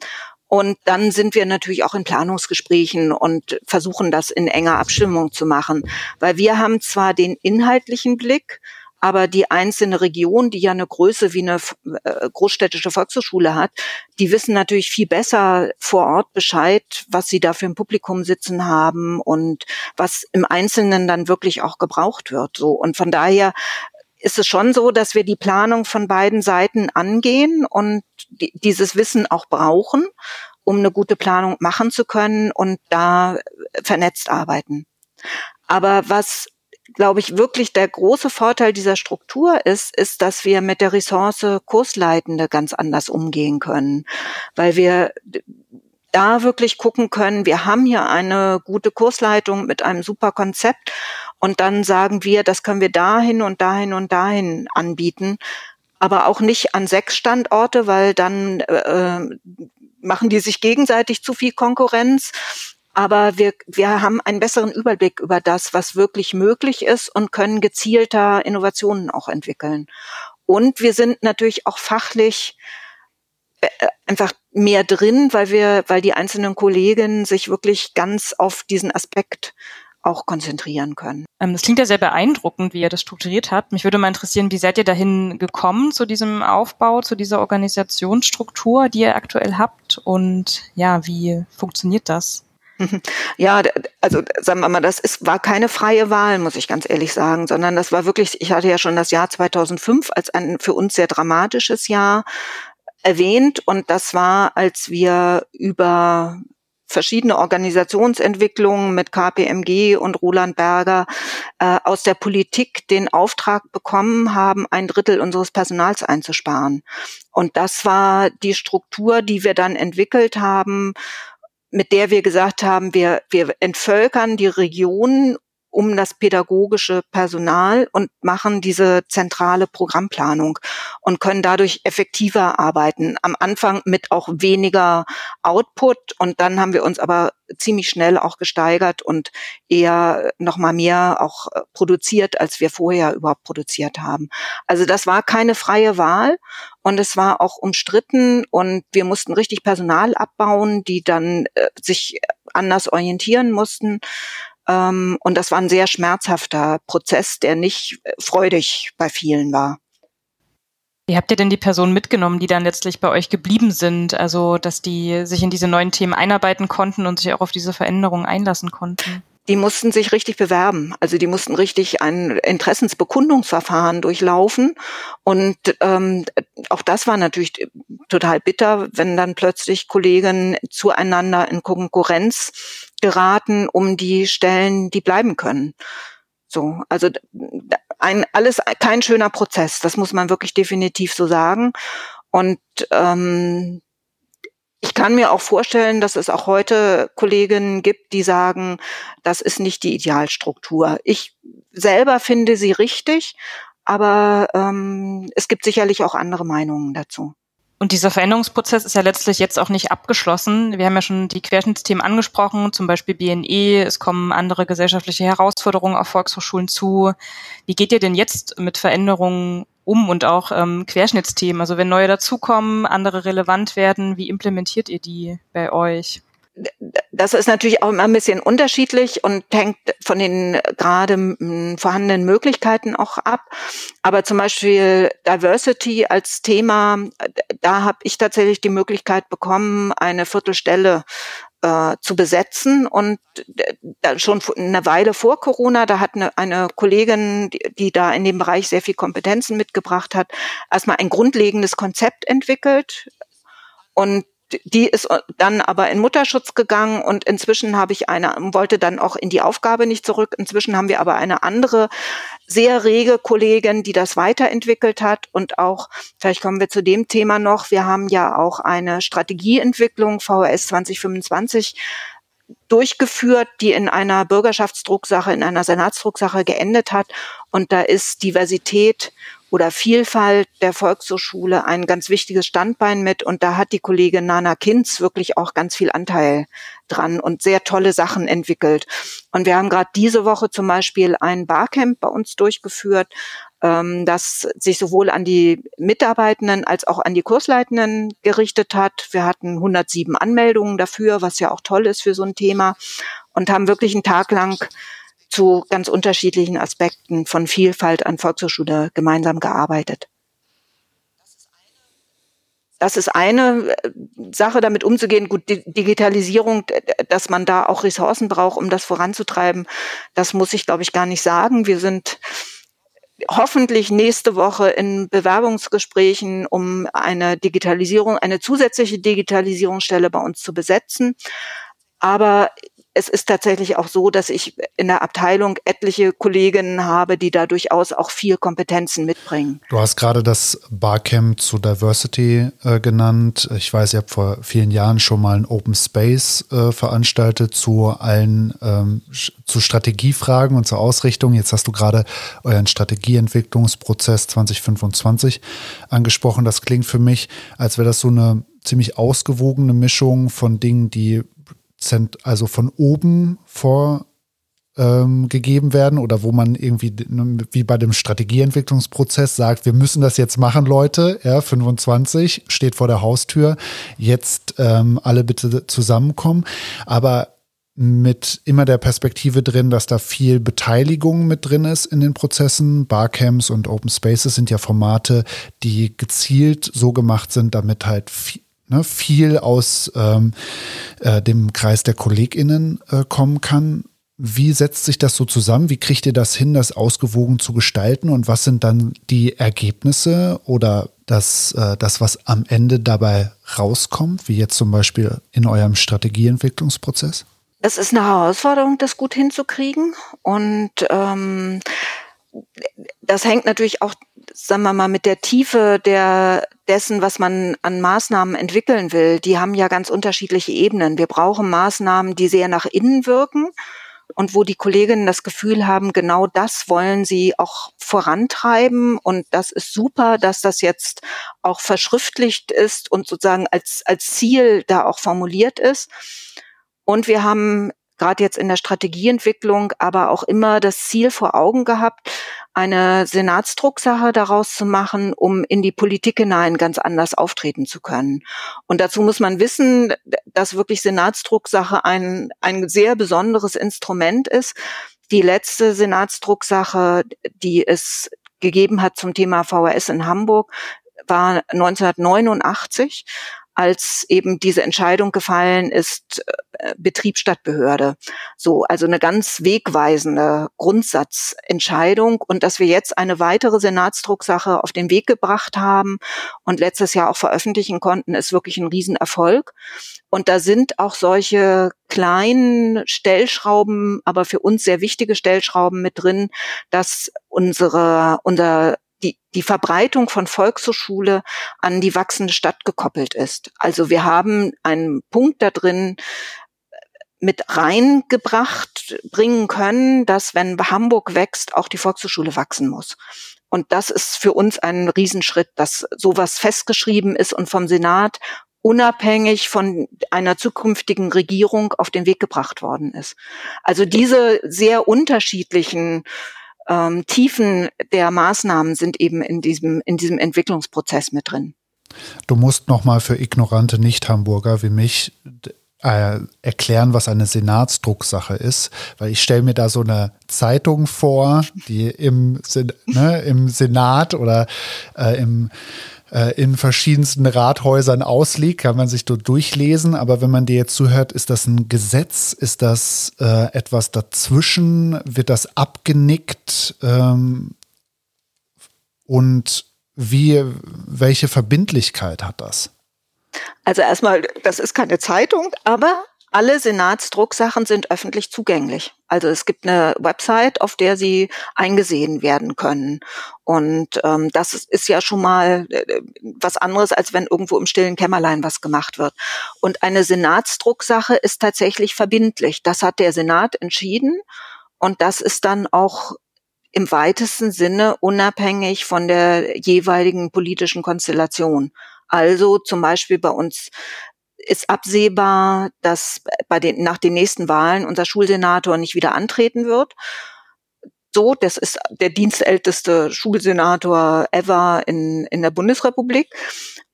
Und dann sind wir natürlich auch in Planungsgesprächen und versuchen das in enger Abstimmung zu machen, weil wir haben zwar den inhaltlichen Blick, aber die einzelne Region, die ja eine Größe wie eine äh, großstädtische Volkshochschule hat, die wissen natürlich viel besser vor Ort Bescheid, was sie da für ein Publikum sitzen haben und was im Einzelnen dann wirklich auch gebraucht wird. So und von daher ist es schon so, dass wir die Planung von beiden Seiten angehen und die, dieses Wissen auch brauchen, um eine gute Planung machen zu können und da vernetzt arbeiten. Aber was glaube ich, wirklich der große Vorteil dieser Struktur ist, ist, dass wir mit der Ressource Kursleitende ganz anders umgehen können, weil wir da wirklich gucken können, wir haben hier eine gute Kursleitung mit einem super Konzept und dann sagen wir, das können wir dahin und dahin und dahin anbieten, aber auch nicht an sechs Standorte, weil dann äh, machen die sich gegenseitig zu viel Konkurrenz. Aber wir, wir haben einen besseren Überblick über das, was wirklich möglich ist und können gezielter Innovationen auch entwickeln. Und wir sind natürlich auch fachlich äh, einfach mehr drin, weil wir, weil die einzelnen Kollegen sich wirklich ganz auf diesen Aspekt auch konzentrieren können. Ähm, das klingt ja sehr beeindruckend, wie ihr das strukturiert habt. Mich würde mal interessieren, wie seid ihr dahin gekommen zu diesem Aufbau, zu dieser Organisationsstruktur, die ihr aktuell habt und ja, wie funktioniert das? Ja, also sagen wir mal, das ist, war keine freie Wahl, muss ich ganz ehrlich sagen, sondern das war wirklich, ich hatte ja schon das Jahr 2005 als ein für uns sehr dramatisches Jahr erwähnt und das war, als wir über verschiedene Organisationsentwicklungen mit KPMG und Roland Berger äh, aus der Politik den Auftrag bekommen haben, ein Drittel unseres Personals einzusparen. Und das war die Struktur, die wir dann entwickelt haben, mit der wir gesagt haben, wir, wir entvölkern die Regionen um das pädagogische Personal und machen diese zentrale Programmplanung und können dadurch effektiver arbeiten. Am Anfang mit auch weniger Output und dann haben wir uns aber ziemlich schnell auch gesteigert und eher noch mal mehr auch äh, produziert, als wir vorher überhaupt produziert haben. Also das war keine freie Wahl und es war auch umstritten und wir mussten richtig Personal abbauen, die dann äh, sich anders orientieren mussten. Ähm, und das war ein sehr schmerzhafter Prozess, der nicht äh, freudig bei vielen war. Wie habt ihr denn die Personen mitgenommen, die dann letztlich bei euch geblieben sind? Also, dass die sich in diese neuen Themen einarbeiten konnten und sich auch auf diese Veränderungen einlassen konnten? die mussten sich richtig bewerben. Also die mussten richtig ein Interessensbekundungsverfahren durchlaufen. Und ähm, auch das war natürlich total bitter, wenn dann plötzlich Kollegen zueinander in Konkurrenz geraten um die Stellen, die bleiben können. So, also ein alles kein schöner Prozess, das muss man wirklich definitiv so sagen. Und ähm, ich kann mir auch vorstellen, dass es auch heute Kolleginnen gibt, die sagen, das ist nicht die Idealstruktur. Ich selber finde sie richtig, aber ähm, es gibt sicherlich auch andere Meinungen dazu. Und dieser Veränderungsprozess ist ja letztlich jetzt auch nicht abgeschlossen. Wir haben ja schon die Querschnittsthemen angesprochen, zum Beispiel BNE. Es kommen andere gesellschaftliche Herausforderungen auf Volkshochschulen zu. Wie geht ihr denn jetzt mit Veränderungen um und auch ähm, Querschnittsthemen? Also wenn neue dazukommen, andere relevant werden, wie implementiert ihr die bei euch? Das ist natürlich auch immer ein bisschen unterschiedlich und hängt von den gerade vorhandenen Möglichkeiten auch ab. Aber zum Beispiel Diversity als Thema, da habe ich tatsächlich die Möglichkeit bekommen, eine Viertelstelle äh, zu besetzen. Und da schon eine Weile vor Corona, da hat eine, eine Kollegin, die, die da in dem Bereich sehr viel Kompetenzen mitgebracht hat, erstmal ein grundlegendes Konzept entwickelt. Und die ist dann aber in Mutterschutz gegangen und inzwischen habe ich eine, wollte dann auch in die Aufgabe nicht zurück. Inzwischen haben wir aber eine andere sehr rege Kollegin, die das weiterentwickelt hat und auch, vielleicht kommen wir zu dem Thema noch, wir haben ja auch eine Strategieentwicklung VHS 2025 durchgeführt, die in einer Bürgerschaftsdrucksache, in einer Senatsdrucksache geendet hat. Und da ist Diversität oder Vielfalt der Volkshochschule ein ganz wichtiges Standbein mit. Und da hat die Kollegin Nana Kinz wirklich auch ganz viel Anteil dran und sehr tolle Sachen entwickelt. Und wir haben gerade diese Woche zum Beispiel ein Barcamp bei uns durchgeführt, ähm, das sich sowohl an die Mitarbeitenden als auch an die Kursleitenden gerichtet hat. Wir hatten 107 Anmeldungen dafür, was ja auch toll ist für so ein Thema und haben wirklich einen Tag lang zu ganz unterschiedlichen Aspekten von Vielfalt an Volkshochschule gemeinsam gearbeitet. Das ist eine äh, Sache, damit umzugehen. Gut, Digitalisierung, dass man da auch Ressourcen braucht, um das voranzutreiben, das muss ich, glaube ich, gar nicht sagen. Wir sind hoffentlich nächste Woche in Bewerbungsgesprächen, um eine Digitalisierung, eine zusätzliche Digitalisierungsstelle bei uns zu besetzen. Aber es ist tatsächlich auch so, dass ich in der Abteilung etliche Kolleginnen habe, die da durchaus auch viel Kompetenzen mitbringen. Du hast gerade das Barcamp zu Diversity äh, genannt. Ich weiß, ihr habt vor vielen Jahren schon mal ein Open Space äh, veranstaltet zu allen ähm, zu Strategiefragen und zur Ausrichtung. Jetzt hast du gerade euren Strategieentwicklungsprozess 2025 angesprochen. Das klingt für mich, als wäre das so eine ziemlich ausgewogene Mischung von Dingen, die also von oben vor ähm, gegeben werden oder wo man irgendwie wie bei dem Strategieentwicklungsprozess sagt, wir müssen das jetzt machen, Leute. Ja, 25 steht vor der Haustür. Jetzt ähm, alle bitte zusammenkommen. Aber mit immer der Perspektive drin, dass da viel Beteiligung mit drin ist in den Prozessen. Barcamps und Open Spaces sind ja Formate, die gezielt so gemacht sind, damit halt viel, ne, viel aus ähm, äh, dem Kreis der KollegInnen äh, kommen kann. Wie setzt sich das so zusammen? Wie kriegt ihr das hin, das ausgewogen zu gestalten? Und was sind dann die Ergebnisse oder das, äh, das was am Ende dabei rauskommt, wie jetzt zum Beispiel in eurem Strategieentwicklungsprozess? Es ist eine Herausforderung, das gut hinzukriegen. Und ähm, das hängt natürlich auch, sagen wir mal, mit der Tiefe der dessen, was man an Maßnahmen entwickeln will. Die haben ja ganz unterschiedliche Ebenen. Wir brauchen Maßnahmen, die sehr nach innen wirken und wo die Kolleginnen das Gefühl haben, genau das wollen sie auch vorantreiben und das ist super, dass das jetzt auch verschriftlicht ist und sozusagen als, als Ziel da auch formuliert ist. Und wir haben gerade jetzt in der Strategieentwicklung aber auch immer das Ziel vor Augen gehabt, eine Senatsdrucksache daraus zu machen, um in die Politik hinein ganz anders auftreten zu können. Und dazu muss man wissen, dass wirklich Senatsdrucksache ein, ein sehr besonderes Instrument ist. Die letzte Senatsdrucksache, die es gegeben hat zum Thema VHS in Hamburg, war 1989 als eben diese Entscheidung gefallen ist, äh, Betrieb statt Behörde. So, also eine ganz wegweisende Grundsatzentscheidung und dass wir jetzt eine weitere Senatsdrucksache auf den Weg gebracht haben und letztes Jahr auch veröffentlichen konnten, ist wirklich ein Riesenerfolg. Und da sind auch solche kleinen Stellschrauben, aber für uns sehr wichtige Stellschrauben mit drin, dass unsere, unser die, die Verbreitung von Volkshochschule an die wachsende Stadt gekoppelt ist. Also wir haben einen Punkt da drin mit reingebracht, bringen können, dass wenn Hamburg wächst, auch die Volkshochschule wachsen muss. Und das ist für uns ein Riesenschritt, dass sowas festgeschrieben ist und vom Senat unabhängig von einer zukünftigen Regierung auf den Weg gebracht worden ist. Also diese sehr unterschiedlichen ähm, Tiefen der Maßnahmen sind eben in diesem, in diesem Entwicklungsprozess mit drin. Du musst nochmal für ignorante Nicht-Hamburger wie mich äh, erklären, was eine Senatsdrucksache ist, weil ich stelle mir da so eine Zeitung vor, die im, Sen ne, im Senat oder äh, im in verschiedensten Rathäusern ausliegt, kann man sich dort durchlesen. Aber wenn man dir jetzt zuhört, ist das ein Gesetz? Ist das äh, etwas dazwischen? Wird das abgenickt? Ähm, und wie, welche Verbindlichkeit hat das? Also erstmal, das ist keine Zeitung, aber alle Senatsdrucksachen sind öffentlich zugänglich. Also es gibt eine Website, auf der sie eingesehen werden können. Und ähm, das ist ja schon mal äh, was anderes, als wenn irgendwo im stillen Kämmerlein was gemacht wird. Und eine Senatsdrucksache ist tatsächlich verbindlich. Das hat der Senat entschieden. Und das ist dann auch im weitesten Sinne unabhängig von der jeweiligen politischen Konstellation. Also zum Beispiel bei uns ist absehbar, dass bei den, nach den nächsten Wahlen unser Schulsenator nicht wieder antreten wird. So, das ist der dienstälteste Schulsenator ever in, in der Bundesrepublik.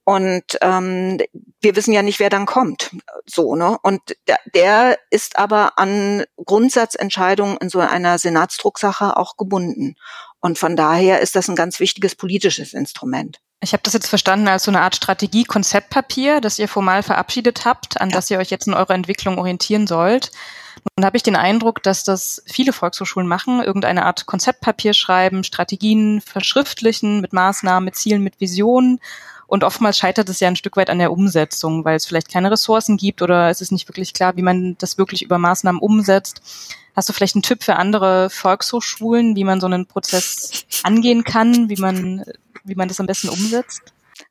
Und ähm, wir wissen ja nicht, wer dann kommt. So, ne? Und der, der ist aber an Grundsatzentscheidungen in so einer Senatsdrucksache auch gebunden. Und von daher ist das ein ganz wichtiges politisches Instrument. Ich habe das jetzt verstanden als so eine Art Strategie-Konzeptpapier, das ihr formal verabschiedet habt, an ja. das ihr euch jetzt in eurer Entwicklung orientieren sollt. Nun habe ich den Eindruck, dass das viele Volkshochschulen machen, irgendeine Art Konzeptpapier schreiben, Strategien verschriftlichen mit Maßnahmen, mit Zielen, mit Visionen. Und oftmals scheitert es ja ein Stück weit an der Umsetzung, weil es vielleicht keine Ressourcen gibt oder es ist nicht wirklich klar, wie man das wirklich über Maßnahmen umsetzt. Hast du vielleicht einen Tipp für andere Volkshochschulen, wie man so einen Prozess angehen kann, wie man, wie man das am besten umsetzt?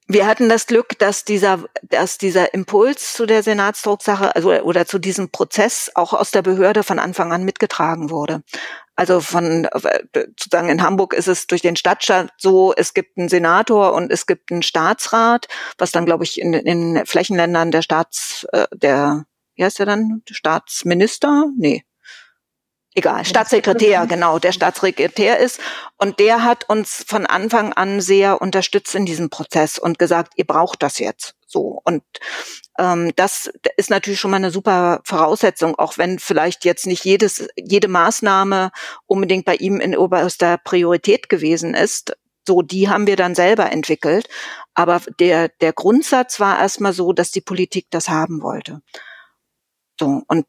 Wir hatten das Glück, dass dieser, dass dieser Impuls zu der Senatsdrucksache, also oder zu diesem Prozess auch aus der Behörde von Anfang an mitgetragen wurde. Also von sozusagen in Hamburg ist es durch den Stadtstaat so, es gibt einen Senator und es gibt einen Staatsrat, was dann glaube ich in, in Flächenländern der Staats, äh, der, wie heißt der dann, Staatsminister? Nee, egal, Staatssekretär, genau, der Staatssekretär ist. Und der hat uns von Anfang an sehr unterstützt in diesem Prozess und gesagt, ihr braucht das jetzt. So. Und ähm, das ist natürlich schon mal eine super Voraussetzung, auch wenn vielleicht jetzt nicht jedes, jede Maßnahme unbedingt bei ihm in oberster Priorität gewesen ist. So, die haben wir dann selber entwickelt. Aber der, der Grundsatz war erstmal so, dass die Politik das haben wollte. So, und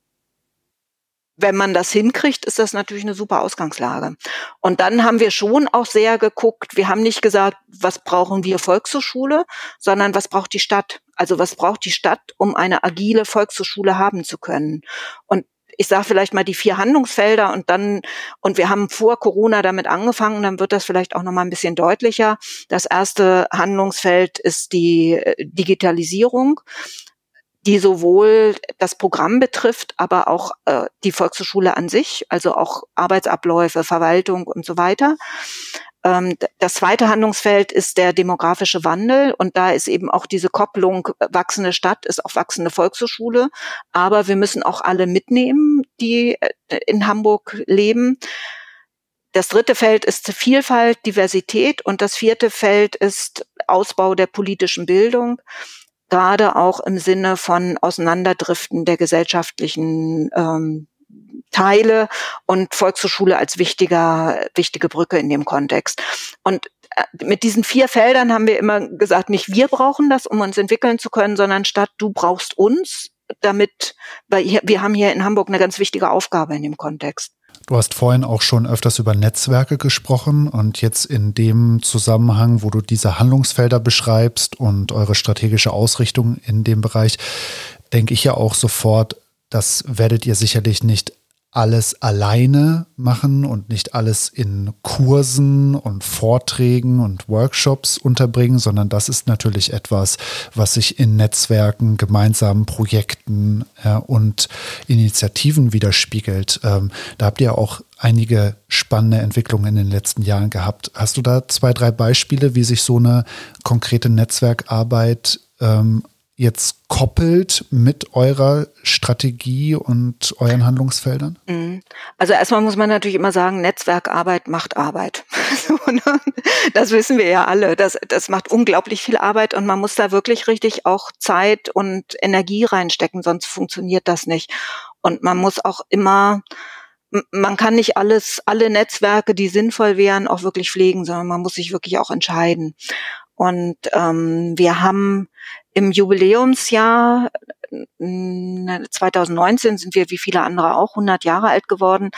wenn man das hinkriegt, ist das natürlich eine super Ausgangslage. Und dann haben wir schon auch sehr geguckt, wir haben nicht gesagt, was brauchen wir Volkshochschule, sondern was braucht die Stadt? Also was braucht die Stadt, um eine agile Volkshochschule haben zu können? Und ich sage vielleicht mal die vier Handlungsfelder und dann, und wir haben vor Corona damit angefangen, dann wird das vielleicht auch nochmal ein bisschen deutlicher. Das erste Handlungsfeld ist die äh, Digitalisierung die sowohl das Programm betrifft, aber auch äh, die Volkshochschule an sich, also auch Arbeitsabläufe, Verwaltung und so weiter. Ähm, das zweite Handlungsfeld ist der demografische Wandel und da ist eben auch diese Kopplung wachsende Stadt ist auch wachsende Volkshochschule, aber wir müssen auch alle mitnehmen, die äh, in Hamburg leben. Das dritte Feld ist Vielfalt, Diversität und das vierte Feld ist Ausbau der politischen Bildung gerade auch im Sinne von Auseinanderdriften der gesellschaftlichen ähm, Teile und Volkshochschule als wichtiger, wichtige Brücke in dem Kontext. Und äh, mit diesen vier Feldern haben wir immer gesagt, nicht wir brauchen das, um uns entwickeln zu können, sondern statt du brauchst uns, damit, weil wir haben hier in Hamburg eine ganz wichtige Aufgabe in dem Kontext. Du hast vorhin auch schon öfters über Netzwerke gesprochen und jetzt in dem Zusammenhang, wo du diese Handlungsfelder beschreibst und eure strategische Ausrichtung in dem Bereich, denke ich ja auch sofort, das werdet ihr sicherlich nicht alles alleine machen und nicht alles in Kursen und Vorträgen und Workshops unterbringen, sondern das ist natürlich etwas, was sich in Netzwerken, gemeinsamen Projekten äh, und Initiativen widerspiegelt. Ähm, da habt ihr auch einige spannende Entwicklungen in den letzten Jahren gehabt. Hast du da zwei, drei Beispiele, wie sich so eine konkrete Netzwerkarbeit ähm, jetzt koppelt mit eurer Strategie und euren Handlungsfeldern? Mhm. Also erstmal muss man natürlich immer sagen, Netzwerkarbeit macht Arbeit. Ne? Das wissen wir ja alle. Das, das macht unglaublich viel Arbeit und man muss da wirklich richtig auch Zeit und Energie reinstecken, sonst funktioniert das nicht. Und man muss auch immer man kann nicht alles, alle Netzwerke, die sinnvoll wären, auch wirklich pflegen, sondern man muss sich wirklich auch entscheiden. Und ähm, wir haben im Jubiläumsjahr 2019 sind wir wie viele andere auch 100 Jahre alt geworden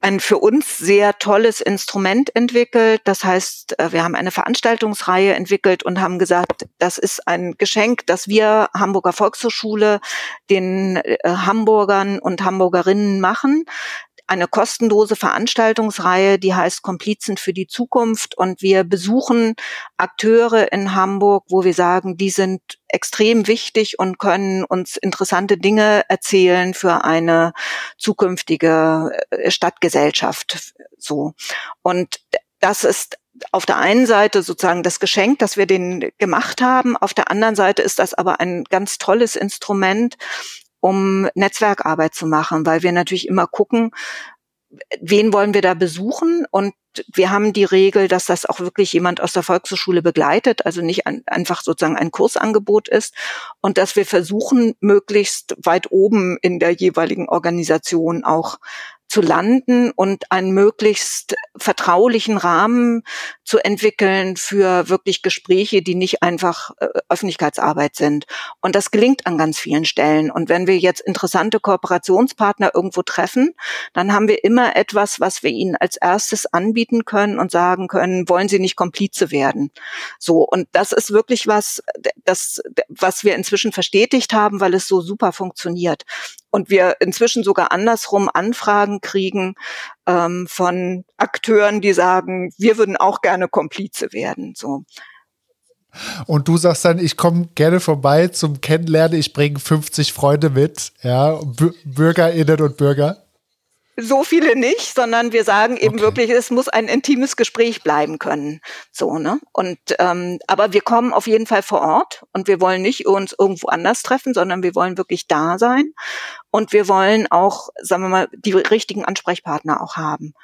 ein für uns sehr tolles Instrument entwickelt. Das heißt, äh, wir haben eine Veranstaltungsreihe entwickelt und haben gesagt, das ist ein Geschenk, das wir Hamburger Volkshochschule den äh, Hamburgern und Hamburgerinnen machen eine kostenlose Veranstaltungsreihe, die heißt Komplizen für die Zukunft. Und wir besuchen Akteure in Hamburg, wo wir sagen, die sind extrem wichtig und können uns interessante Dinge erzählen für eine zukünftige äh, Stadtgesellschaft. So. Und das ist auf der einen Seite sozusagen das Geschenk, das wir denen gemacht haben. Auf der anderen Seite ist das aber ein ganz tolles Instrument, um Netzwerkarbeit zu machen, weil wir natürlich immer gucken, wen wollen wir da besuchen? Und wir haben die Regel, dass das auch wirklich jemand aus der Volkshochschule begleitet, also nicht ein, einfach sozusagen ein Kursangebot ist. Und dass wir versuchen, möglichst weit oben in der jeweiligen Organisation auch zu landen und einen möglichst vertraulichen Rahmen zu entwickeln für wirklich Gespräche, die nicht einfach äh, Öffentlichkeitsarbeit sind. Und das gelingt an ganz vielen Stellen. Und wenn wir jetzt interessante Kooperationspartner irgendwo treffen, dann haben wir immer etwas, was wir ihnen als erstes anbieten können und sagen können, wollen sie nicht Komplize werden? So. Und das ist wirklich was, das, was wir inzwischen verstetigt haben, weil es so super funktioniert und wir inzwischen sogar andersrum Anfragen kriegen ähm, von Akteuren, die sagen, wir würden auch gerne Komplize werden. So. Und du sagst dann, ich komme gerne vorbei zum Kennenlernen, ich bringe 50 Freunde mit, ja, Bürgerinnen und Bürger so viele nicht, sondern wir sagen eben okay. wirklich, es muss ein intimes Gespräch bleiben können. So, ne? Und ähm, aber wir kommen auf jeden Fall vor Ort und wir wollen nicht uns irgendwo anders treffen, sondern wir wollen wirklich da sein und wir wollen auch, sagen wir mal, die richtigen Ansprechpartner auch haben.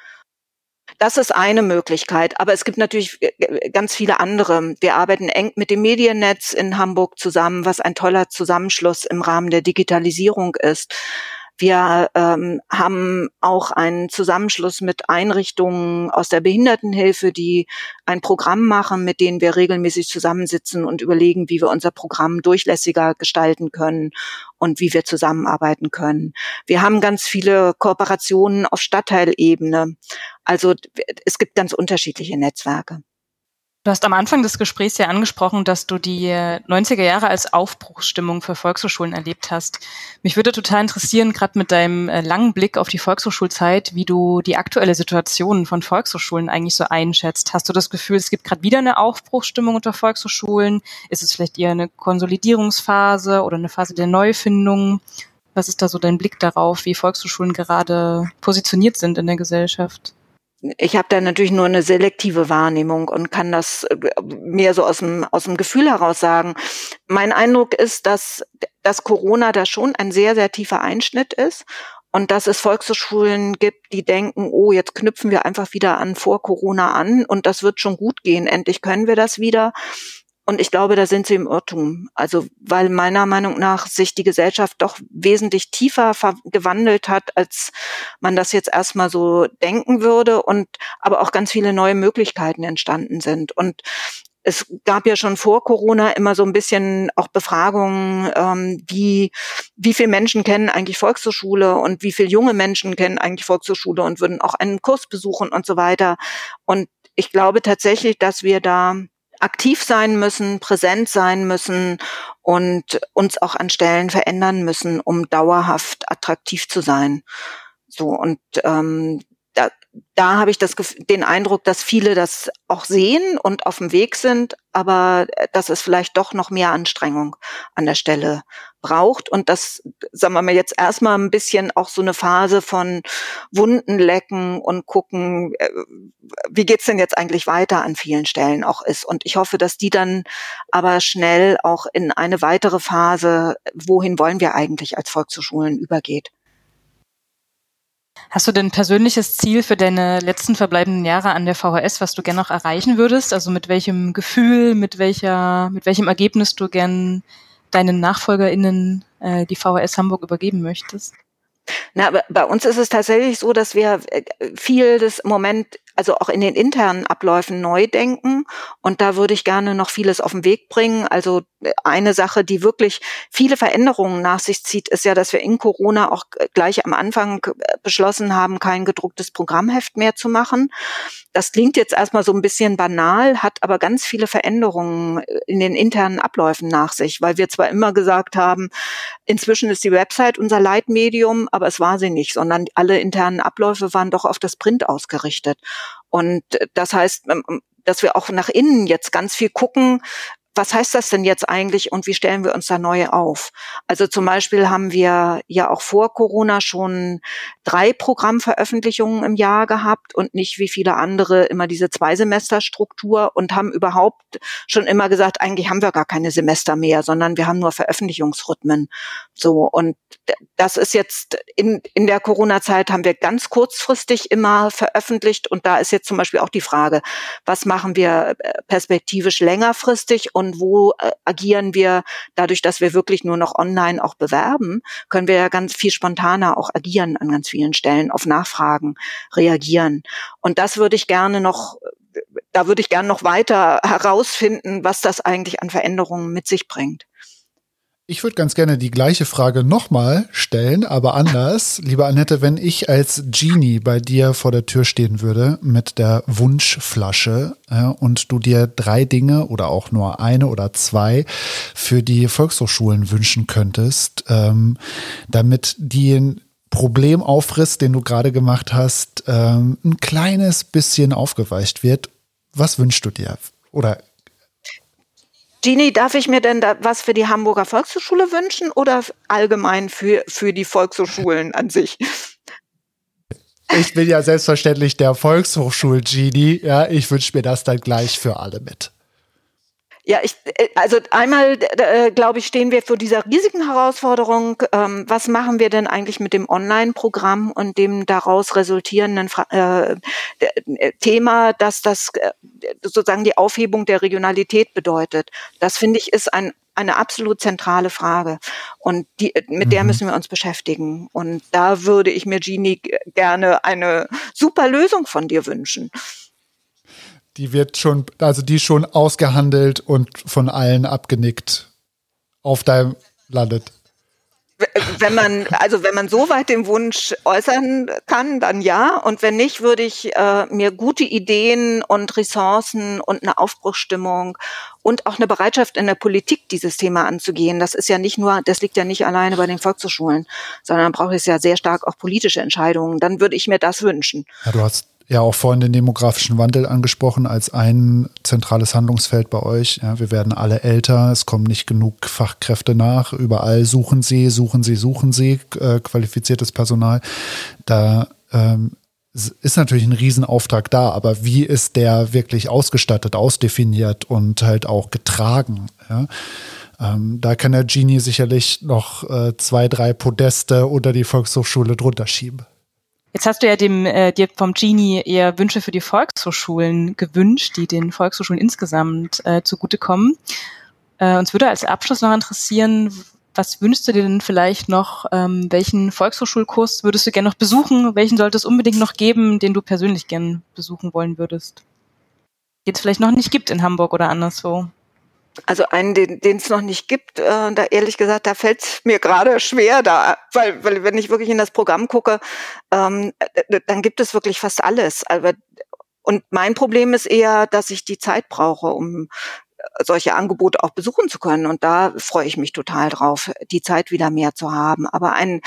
Das ist eine Möglichkeit, aber es gibt natürlich äh, ganz viele andere. Wir arbeiten eng mit dem Mediennetz in Hamburg zusammen, was ein toller Zusammenschluss im Rahmen der Digitalisierung ist. Wir ähm, haben auch einen Zusammenschluss mit Einrichtungen aus der Behindertenhilfe, die ein Programm machen, mit denen wir regelmäßig zusammensitzen und überlegen, wie wir unser Programm durchlässiger gestalten können und wie wir zusammenarbeiten können. Wir haben ganz viele Kooperationen auf Stadtteilebene. Also es gibt ganz unterschiedliche Netzwerke. Du hast am Anfang des Gesprächs ja angesprochen, dass du die 90er Jahre als Aufbruchsstimmung für Volkshochschulen erlebt hast. Mich würde total interessieren, gerade mit deinem äh, langen Blick auf die Volkshochschulzeit, wie du die aktuelle Situation von Volkshochschulen eigentlich so einschätzt. Hast du das Gefühl, es gibt gerade wieder eine Aufbruchsstimmung unter Volkshochschulen? Ist es vielleicht eher eine Konsolidierungsphase oder eine Phase der Neufindung? Was ist da so dein Blick darauf, wie Volkshochschulen gerade positioniert sind in der Gesellschaft? Ich habe da natürlich nur eine selektive Wahrnehmung und kann das äh, mehr so aus dem, aus dem Gefühl heraus sagen. Mein Eindruck ist, dass, dass Corona da schon ein sehr, sehr tiefer Einschnitt ist und dass es Volkshochschulen gibt, die denken, oh, jetzt knüpfen wir einfach wieder an vor Corona an und das wird schon gut gehen. Endlich können wir das wieder. Und ich glaube, da sind sie im Irrtum. Also, weil meiner Meinung nach sich die Gesellschaft doch wesentlich tiefer gewandelt hat, als man das jetzt erstmal so denken würde und aber auch ganz viele neue Möglichkeiten entstanden sind. Und es gab ja schon vor Corona immer so ein bisschen auch Befragungen, ähm, wie, wie viele Menschen kennen eigentlich Volkshochschule und wie viele junge Menschen kennen eigentlich Volkshochschule und würden auch einen Kurs besuchen und so weiter. Und ich glaube tatsächlich, dass wir da aktiv sein müssen, präsent sein müssen und uns auch an Stellen verändern müssen, um dauerhaft attraktiv zu sein. So und ähm, da, da habe ich das, den Eindruck, dass viele das auch sehen und auf dem Weg sind, aber äh, dass es vielleicht doch noch mehr Anstrengung an der Stelle braucht und das, sagen wir mal, jetzt erstmal ein bisschen auch so eine Phase von Wunden lecken und gucken, äh, wie geht's denn jetzt eigentlich weiter an vielen Stellen auch ist. Und ich hoffe, dass die dann aber schnell auch in eine weitere Phase, wohin wollen wir eigentlich als Volkshochschulen übergeht. Hast du denn ein persönliches Ziel für deine letzten verbleibenden Jahre an der VHS, was du gerne noch erreichen würdest? Also mit welchem Gefühl, mit welcher, mit welchem Ergebnis du gern deinen NachfolgerInnen äh, die VHS Hamburg übergeben möchtest? Na, bei uns ist es tatsächlich so, dass wir äh, viel des Moment also auch in den internen Abläufen neu denken. Und da würde ich gerne noch vieles auf den Weg bringen. Also äh, eine Sache, die wirklich viele Veränderungen nach sich zieht, ist ja, dass wir in Corona auch gleich am Anfang äh, beschlossen haben, kein gedrucktes Programmheft mehr zu machen. Das klingt jetzt erstmal so ein bisschen banal, hat aber ganz viele Veränderungen äh, in den internen Abläufen nach sich, weil wir zwar immer gesagt haben, inzwischen ist die Website unser Leitmedium, aber es war sie nicht, sondern alle internen Abläufe waren doch auf das Print ausgerichtet. Und das heißt, ähm, dass wir auch nach innen jetzt ganz viel gucken, was heißt das denn jetzt eigentlich und wie stellen wir uns da neu auf? Also zum Beispiel haben wir ja auch vor Corona schon drei Programmveröffentlichungen im Jahr gehabt und nicht wie viele andere immer diese Zweisemesterstruktur und haben überhaupt schon immer gesagt, eigentlich haben wir gar keine Semester mehr, sondern wir haben nur Veröffentlichungsrhythmen. So und das ist jetzt in, in der Corona-Zeit haben wir ganz kurzfristig immer veröffentlicht und da ist jetzt zum Beispiel auch die Frage, was machen wir äh, perspektivisch längerfristig und wo äh, agieren wir dadurch, dass wir wirklich nur noch online auch bewerben, können wir ja ganz viel spontaner auch agieren an ganz vielen Stellen, auf Nachfragen reagieren. Und das würde ich gerne noch da würde ich gerne noch weiter herausfinden, was das eigentlich an Veränderungen mit sich bringt. Ich würde ganz gerne die gleiche Frage nochmal stellen, aber anders. Liebe Annette, wenn ich als Genie bei dir vor der Tür stehen würde mit der Wunschflasche äh, und du dir drei Dinge oder auch nur eine oder zwei für die Volkshochschulen wünschen könntest, ähm, damit die Problemaufriss, den du gerade gemacht hast, ähm, ein kleines bisschen aufgeweicht wird. Was wünschst du dir? Oder Gini, darf ich mir denn da was für die Hamburger Volkshochschule wünschen oder allgemein für, für die Volkshochschulen an sich? Ich bin ja selbstverständlich der Volkshochschul-Genie. Ja, ich wünsche mir das dann gleich für alle mit. Ja, ich, äh, also einmal, äh, glaube ich, stehen wir vor dieser riesigen Herausforderung. Ähm, was machen wir denn eigentlich mit dem Online-Programm und dem daraus resultierenden äh, äh, Thema, dass das äh, sozusagen die Aufhebung der Regionalität bedeutet? Das finde ich ist ein eine absolut zentrale Frage. Und die, mit mhm. der müssen wir uns beschäftigen. Und da würde ich mir, Genie, gerne eine super Lösung von dir wünschen die wird schon, also die schon ausgehandelt und von allen abgenickt auf deinem landet. Wenn man, also wenn man so weit den Wunsch äußern kann, dann ja. Und wenn nicht, würde ich äh, mir gute Ideen und Ressourcen und eine Aufbruchsstimmung und auch eine Bereitschaft in der Politik, dieses Thema anzugehen. Das ist ja nicht nur, das liegt ja nicht alleine bei den Volkshochschulen, sondern braucht es ja sehr stark auch politische Entscheidungen. Dann würde ich mir das wünschen. Ja, du hast ja auch vorhin den demografischen Wandel angesprochen als ein zentrales Handlungsfeld bei euch. Ja, wir werden alle älter, es kommen nicht genug Fachkräfte nach. Überall suchen sie, suchen sie, suchen sie äh, qualifiziertes Personal. Da ähm, ist natürlich ein Riesenauftrag da, aber wie ist der wirklich ausgestattet, ausdefiniert und halt auch getragen? Ja? Ähm, da kann der Genie sicherlich noch äh, zwei, drei Podeste unter die Volkshochschule drunter schieben. Jetzt hast du ja dem, äh, dir vom Genie eher Wünsche für die Volkshochschulen gewünscht, die den Volkshochschulen insgesamt äh, zugutekommen. Äh, uns würde als Abschluss noch interessieren, was wünschst du dir denn vielleicht noch? Ähm, welchen Volkshochschulkurs würdest du gerne noch besuchen? Welchen sollte es unbedingt noch geben, den du persönlich gern besuchen wollen würdest? Den es vielleicht noch nicht gibt in Hamburg oder anderswo? Also einen, den es noch nicht gibt, äh, da ehrlich gesagt, da fällt es mir gerade schwer, da, weil, weil wenn ich wirklich in das Programm gucke, ähm, äh, dann gibt es wirklich fast alles. Aber, und mein Problem ist eher, dass ich die Zeit brauche, um äh, solche Angebote auch besuchen zu können. Und da freue ich mich total drauf, die Zeit wieder mehr zu haben. Aber ein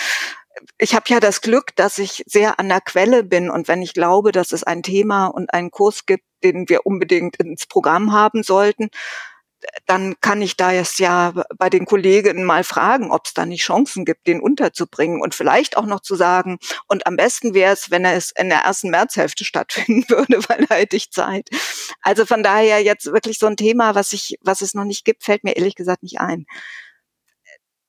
ich habe ja das Glück, dass ich sehr an der Quelle bin und wenn ich glaube, dass es ein Thema und einen Kurs gibt, den wir unbedingt ins Programm haben sollten, dann kann ich da jetzt ja bei den Kolleginnen mal fragen, ob es da nicht Chancen gibt, den unterzubringen und vielleicht auch noch zu sagen, und am besten wäre es, wenn es in der ersten Märzhälfte stattfinden würde, weil da hätte ich Zeit. Also von daher jetzt wirklich so ein Thema, was ich, was es noch nicht gibt, fällt mir ehrlich gesagt nicht ein.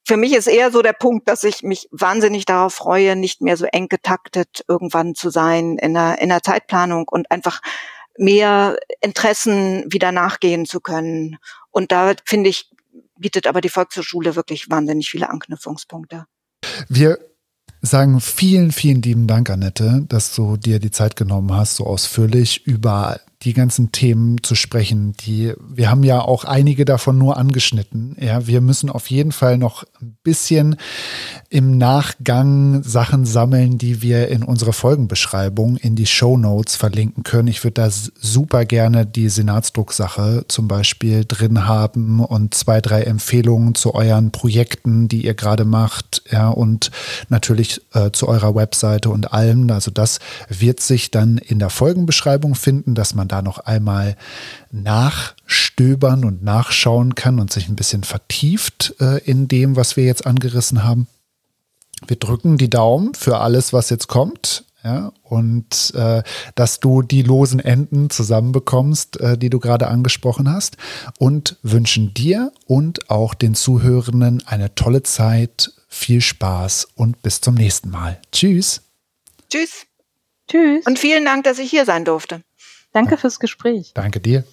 Für mich ist eher so der Punkt, dass ich mich wahnsinnig darauf freue, nicht mehr so eng getaktet irgendwann zu sein in der, in der Zeitplanung und einfach mehr Interessen wieder nachgehen zu können und da finde ich, bietet aber die Volkshochschule wirklich wahnsinnig viele Anknüpfungspunkte. Wir sagen vielen, vielen lieben Dank, Annette, dass du dir die Zeit genommen hast, so ausführlich über die ganzen Themen zu sprechen. Die, wir haben ja auch einige davon nur angeschnitten. Ja, wir müssen auf jeden Fall noch ein bisschen im Nachgang Sachen sammeln, die wir in unsere Folgenbeschreibung in die Show Notes verlinken können. Ich würde da super gerne die Senatsdrucksache zum Beispiel drin haben und zwei, drei Empfehlungen zu euren Projekten, die ihr gerade macht. Ja, und natürlich äh, zu eurer Webseite und allem. Also das wird sich dann in der Folgenbeschreibung finden, dass man da noch einmal nachstöbern und nachschauen kann und sich ein bisschen vertieft äh, in dem, was wir jetzt angerissen haben. Wir drücken die Daumen für alles, was jetzt kommt. Ja, und äh, dass du die losen Enden zusammenbekommst, äh, die du gerade angesprochen hast. Und wünschen dir und auch den Zuhörenden eine tolle Zeit, viel Spaß und bis zum nächsten Mal. Tschüss. Tschüss. Tschüss. Und vielen Dank, dass ich hier sein durfte. Danke fürs Gespräch. Danke dir.